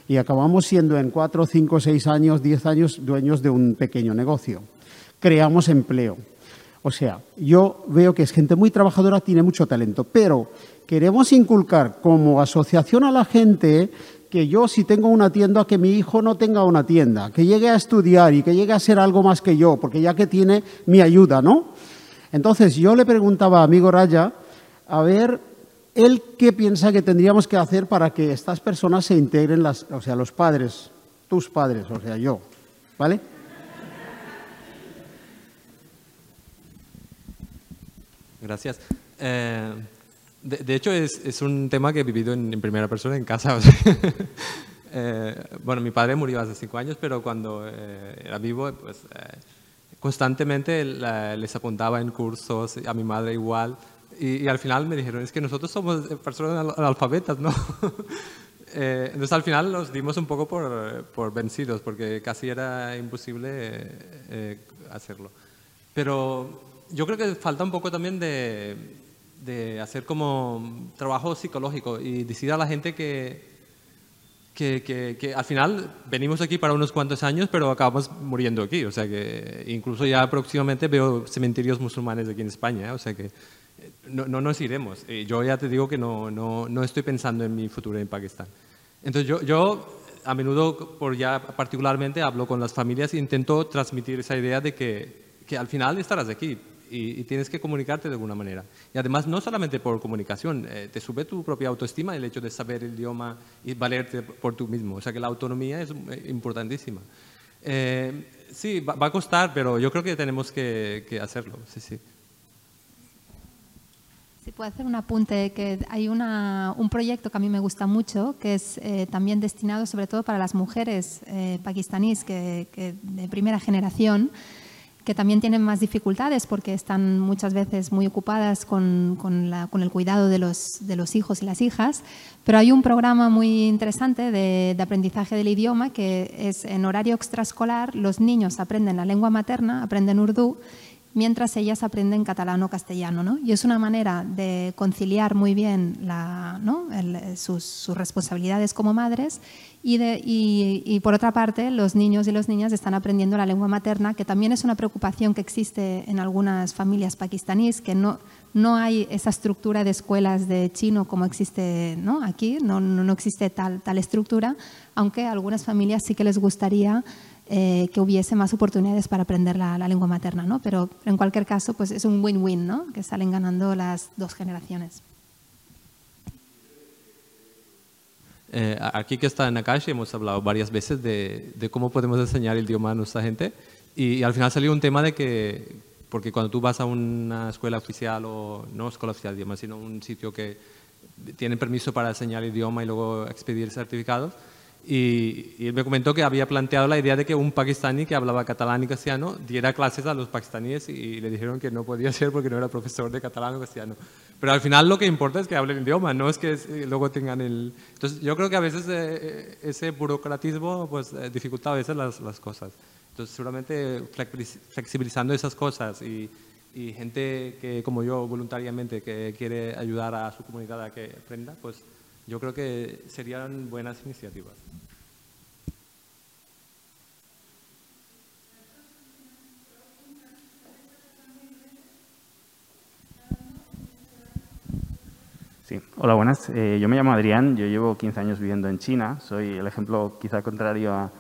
y acabamos siendo en cuatro, cinco, seis años, diez años dueños de un pequeño negocio. Creamos empleo. O sea, yo veo que es gente muy trabajadora, tiene mucho talento, pero queremos inculcar como asociación a la gente que yo si tengo una tienda, que mi hijo no tenga una tienda, que llegue a estudiar y que llegue a ser algo más que yo, porque ya que tiene mi ayuda, ¿no? Entonces yo le preguntaba a amigo Raya, a ver, él qué piensa que tendríamos que hacer para que estas personas se integren, las, o sea, los padres, tus padres, o sea, yo, ¿vale? Gracias. Eh, de, hecho, es, un tema que he vivido en, primera persona en casa. *laughs* Eh, bueno, mi padre murió hace cinco años, pero cuando eh, era vivo, pues constantemente les apuntaba en cursos, a mi madre igual. Y, al final me dijeron, es que nosotros somos personas analfabetas, ¿no? *laughs* entonces al final nos dimos un poco por, por vencidos, porque casi era imposible hacerlo. Pero yo creo que falta un poco también de, de, hacer como trabajo psicológico y decir a la gente que, que, que, al final venimos aquí para unos cuantos años, pero acabamos muriendo aquí. O sea que incluso ya próximamente veo cementerios musulmanes aquí en España. ¿eh? O sea que no, no, nos iremos. Y yo ya te digo que no, no, no estoy pensando en mi futuro en Pakistán. Entonces yo, yo a menudo, por ya particularmente, hablo con las familias e intento transmitir esa idea de que, que al final estarás aquí y, tienes que comunicarte de alguna manera. Y además, no solamente por comunicación, eh, te sube tu propia autoestima el hecho de saber el idioma y valerte por tú mismo. O sea que la autonomía es eh, importantísima. Eh, sí, va, a costar, pero yo creo que tenemos que, hacerlo. Sí, sí. Si puedo hacer un apunte, que hay una, un proyecto que a mí me gusta mucho, que es también destinado sobre todo para las mujeres pakistaníes que, que de primera generación, que también tienen más dificultades porque están muchas veces muy ocupadas con, con, el cuidado de los, de los, hijos y las hijas, pero hay un programa muy interesante de, de, aprendizaje del idioma que es en horario extraescolar, los niños aprenden la lengua materna, aprenden urdu mientras ellas aprenden catalán o castellano. ¿no? Y es una manera de conciliar muy bien la, ¿no? sus, sus, responsabilidades como madres y, de, y, por otra parte los niños y las niñas están aprendiendo la lengua materna, que también es una preocupación que existe en algunas familias pakistaníes, que no, no hay esa estructura de escuelas de chino como existe ¿no? aquí, no, no, existe tal, tal estructura, aunque a algunas familias sí que les gustaría eh, que hubiese más oportunidades para aprender la, lengua materna, ¿no? Pero, en cualquier caso, pues es un win-win, ¿no? Que salen ganando las dos generaciones. Eh, aquí que está en Akashi hemos hablado varias veces de, cómo podemos enseñar el idioma a nuestra gente y, al final salió un tema de que, porque cuando tú vas a una escuela oficial o no escuela oficial de idioma, sino un sitio que tiene permiso para enseñar el idioma y luego expedir certificados, y, él me comentó que había planteado la idea de que un pakistaní que hablaba catalán y castellano diera clases a los pakistaníes y, le dijeron que no podía ser porque no era profesor de catalán o castellano. Pero al final lo que importa es que hablen el idioma, no es que eh, luego tengan el... Entonces yo creo que a veces eh, eh, ese burocratismo pues, dificulta a veces las, las, cosas. Entonces seguramente flexibilizando esas cosas y, y gente que como yo voluntariamente que quiere ayudar a su comunidad a que aprenda, pues yo creo que serían buenas iniciativas. Sí, hola, buenas. Eh, yo me llamo Adrián, yo llevo 15 años viviendo en China, soy el ejemplo quizá contrario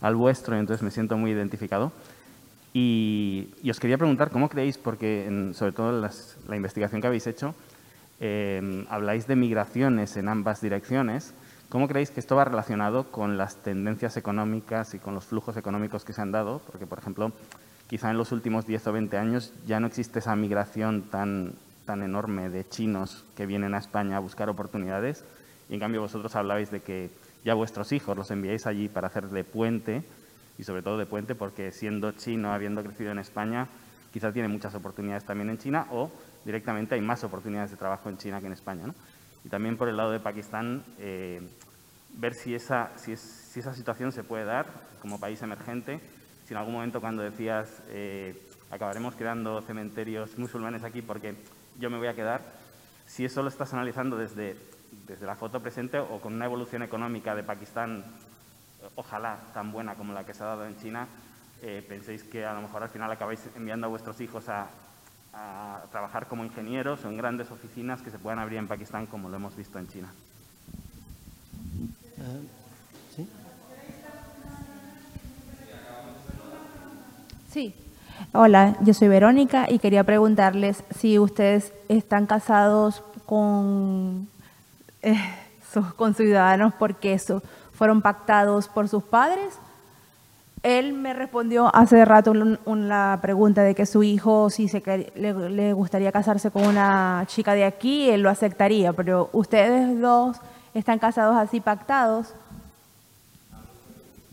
al vuestro, entonces me siento muy identificado. Y, os quería preguntar, ¿cómo creéis, porque sobre todo en la investigación que habéis hecho, Em, habláis de migraciones en ambas direcciones. ¿Cómo creéis que esto va relacionado con las tendencias económicas y con los flujos económicos que se han dado? Porque, por ejemplo, quizá en los últimos 10 o 20 años ya no existe esa migración tan, tan enorme de chinos que vienen a España a buscar oportunidades y en cambio vosotros hablabais de que ya vuestros hijos los enviáis allí para hacer de puente y sobre todo de puente porque siendo chino, habiendo crecido en España, quizá tiene muchas oportunidades también en China o directamente hay más oportunidades de trabajo en China que en España. ¿no? Y también por el lado de Pakistán, eh, ver si esa, si, si, esa situación se puede dar como país emergente, si en algún momento cuando decías eh, acabaremos creando cementerios musulmanes aquí porque yo me voy a quedar, si eso lo estás analizando desde, desde la foto presente o con una evolución económica de Pakistán, ojalá tan buena como la que se ha dado en China, eh, penséis que a lo mejor al final acabáis enviando a vuestros hijos a, a trabajar como ingenieros o en grandes oficinas que se puedan abrir en Pakistán como lo hemos visto en China. Sí. Hola, yo soy Verónica y quería preguntarles si ustedes están casados con, eh, con ciudadanos porque eso, fueron pactados por sus padres. Él me respondió hace rato una pregunta de que su hijo, si se, le, le gustaría casarse con una chica de aquí, él lo aceptaría, pero ustedes dos están casados así pactados.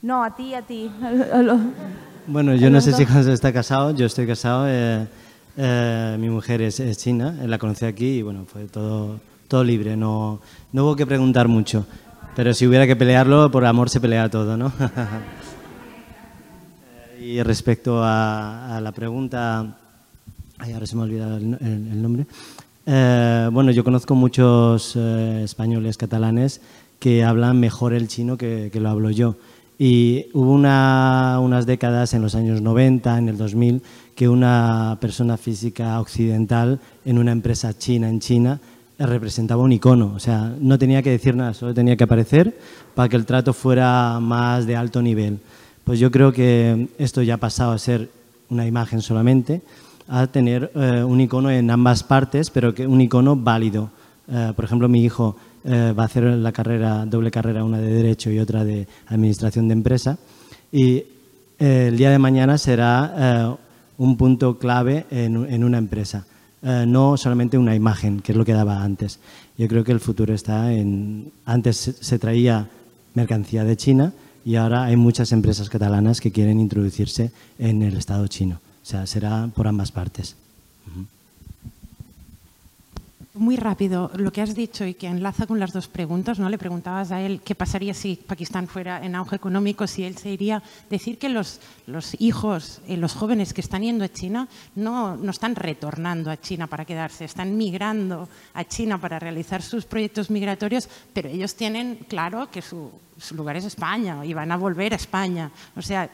No, a ti, a ti. *laughs* Bueno, yo no sé si Hans está casado, yo estoy casado. Eh, eh, mi mujer es, china, la conocí aquí y bueno, fue todo, todo libre, no, no hubo que preguntar mucho. Pero si hubiera que pelearlo, por amor se pelea todo, ¿no? *laughs* y respecto a, la pregunta, ay, ahora se me ha olvidado el, nombre. Eh, bueno, yo conozco muchos españoles catalanes que hablan mejor el chino que, que lo hablo yo. Y hubo unas décadas, en los años 90, en el 2000, que una persona física occidental en una empresa china en China representaba un icono. O sea, no tenía que decir nada, solo tenía que aparecer para que el trato fuera más de alto nivel. Pues yo creo que esto ya ha pasado a ser una imagen solamente, a tener eh, un icono en ambas partes, pero que un icono válido. Eh, por ejemplo, mi hijo eh, va a hacer la carrera, doble carrera, una de Derecho y otra de Administración de Empresa. Y eh, el día de mañana será eh, un punto clave en, una empresa, no solamente una imagen, que es lo que daba antes. Yo creo que el futuro está en... Antes se, traía mercancía de China y ahora hay muchas empresas catalanas que quieren introducirse en el Estado chino. O sea, será por ambas partes. Muy rápido, lo que has dicho y que enlaza con las dos preguntas, ¿no? Le preguntabas a él qué pasaría si Pakistán fuera en auge económico, si él se iría. Decir que los, los hijos, eh, los jóvenes que están yendo a China no, no están retornando a China para quedarse, están migrando a China para realizar sus proyectos migratorios, pero ellos tienen claro que su, su lugar es España y van a volver a España. O sea,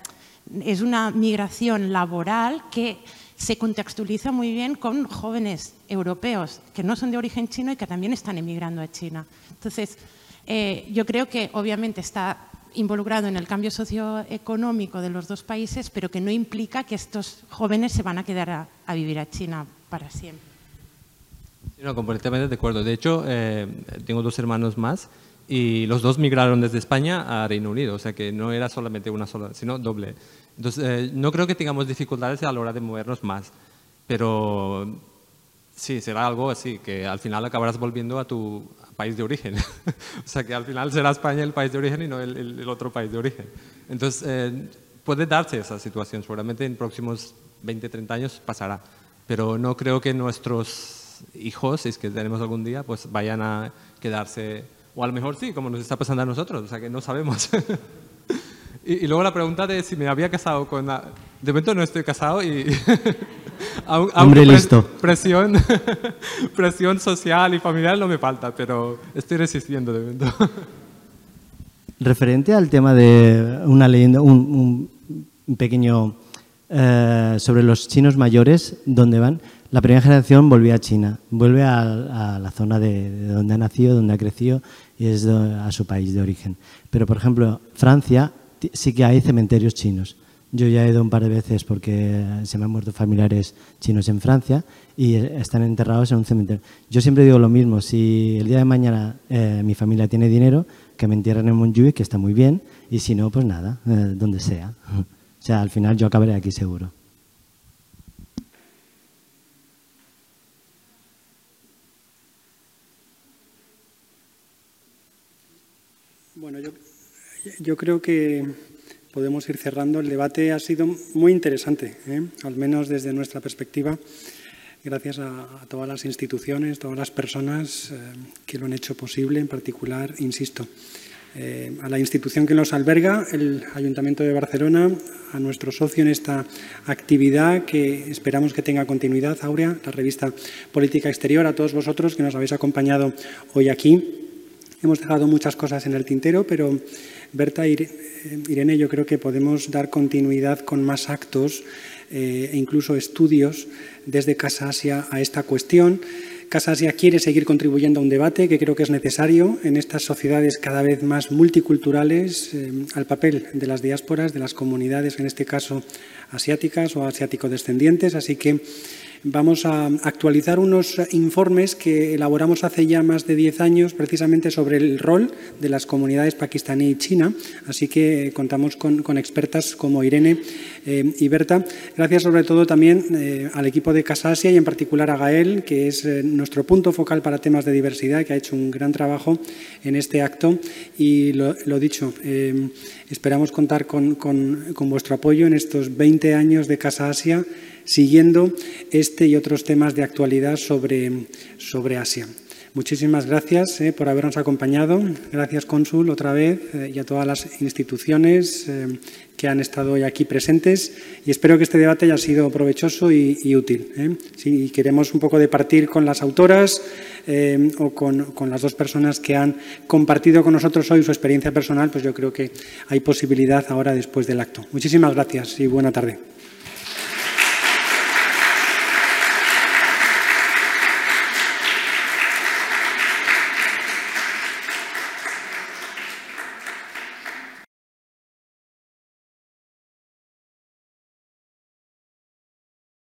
es una migración laboral que se contextualiza muy bien con jóvenes europeos que no son de origen chino y que también están emigrando a China. Entonces, eh, yo creo que obviamente está involucrado en el cambio socioeconómico de los dos países, pero que no implica que estos jóvenes se van a quedar a, vivir a China para siempre. No, completamente de acuerdo. De hecho, eh, tengo dos hermanos más y los dos migraron desde España a Reino Unido, o sea que no era solamente una sola, sino doble. Entonces, eh, no creo que tengamos dificultades a la hora de movernos más, pero sí, será algo así, que al final acabarás volviendo a tu país de origen. *laughs* o sea, que al final será España el país de origen y no el, otro país de origen. Entonces, eh, puede darse esa situación, seguramente en próximos 20, 30 años pasará, pero no creo que nuestros hijos, si es que tenemos algún día, pues vayan a quedarse, o a lo mejor sí, como nos está pasando a nosotros, o sea, que no sabemos. *laughs* Y, luego la pregunta de si me había casado con... La... De momento no estoy casado y... *laughs* aún, Hombre listo. Presión, *laughs* presión social y familiar no me falta, pero estoy resistiendo de momento. *laughs* Referente al tema de una leyenda, un, pequeño... Eh, sobre los chinos mayores, ¿dónde van? La primera generación volvió a China, vuelve a, la zona de, de, donde ha nacido, donde ha crecido y es a su país de origen. Pero, por ejemplo, Francia sí que hay cementerios chinos. Yo ya he ido un par de veces porque se me han muerto familiares chinos en Francia y están enterrados en un cementerio. Yo siempre digo lo mismo, si el día de mañana eh, mi familia tiene dinero, que me entierren en Montjuic, que está muy bien, y si no, pues nada, eh, donde sea. O sea, al final yo acabaré aquí seguro. Bueno, yo yo creo que podemos ir cerrando. El debate ha sido muy interesante, ¿eh? al menos desde nuestra perspectiva. Gracias a, todas las instituciones, todas las personas eh, que lo han hecho posible, en particular, insisto, eh, a la institución que nos alberga, el Ayuntamiento de Barcelona, a nuestro socio en esta actividad que esperamos que tenga continuidad, Aurea, la revista Política Exterior, a todos vosotros que nos habéis acompañado hoy aquí hemos dejado muchas cosas en el tintero, pero Berta, eh, Irene, yo creo que podemos dar continuidad con más actos e incluso estudios desde Casa Asia a esta cuestión. Casa Asia quiere seguir contribuyendo a un debate que creo que es necesario en estas sociedades cada vez más multiculturales, al papel de las diásporas, de las comunidades, en este caso asiáticas o asiático-descendientes. Así que vamos a actualizar unos informes que elaboramos hace ya más de 10 años precisamente sobre el rol de las comunidades pakistaní y china. Así que contamos con, expertas como Irene eh, y Berta. Gracias sobre todo también eh, al equipo de Casa Asia y en particular a Gael, que es eh, nuestro punto focal para temas de diversidad, que ha hecho un gran trabajo en este acto. Y lo, dicho, esperamos contar con, con vuestro apoyo en estos 20 años de Casa Asia siguiendo este y otros temas de actualidad sobre, sobre Asia. Muchísimas gracias eh, por habernos acompañado. Gracias, cónsul, otra vez, eh, y a todas las instituciones eh, que han estado hoy aquí presentes. Y espero que este debate haya sido provechoso y, útil. Si queremos un poco de partir con las autoras o con, las dos personas que han compartido con nosotros hoy su experiencia personal, pues yo creo que hay posibilidad ahora después del acto. Muchísimas gracias y buena tarde.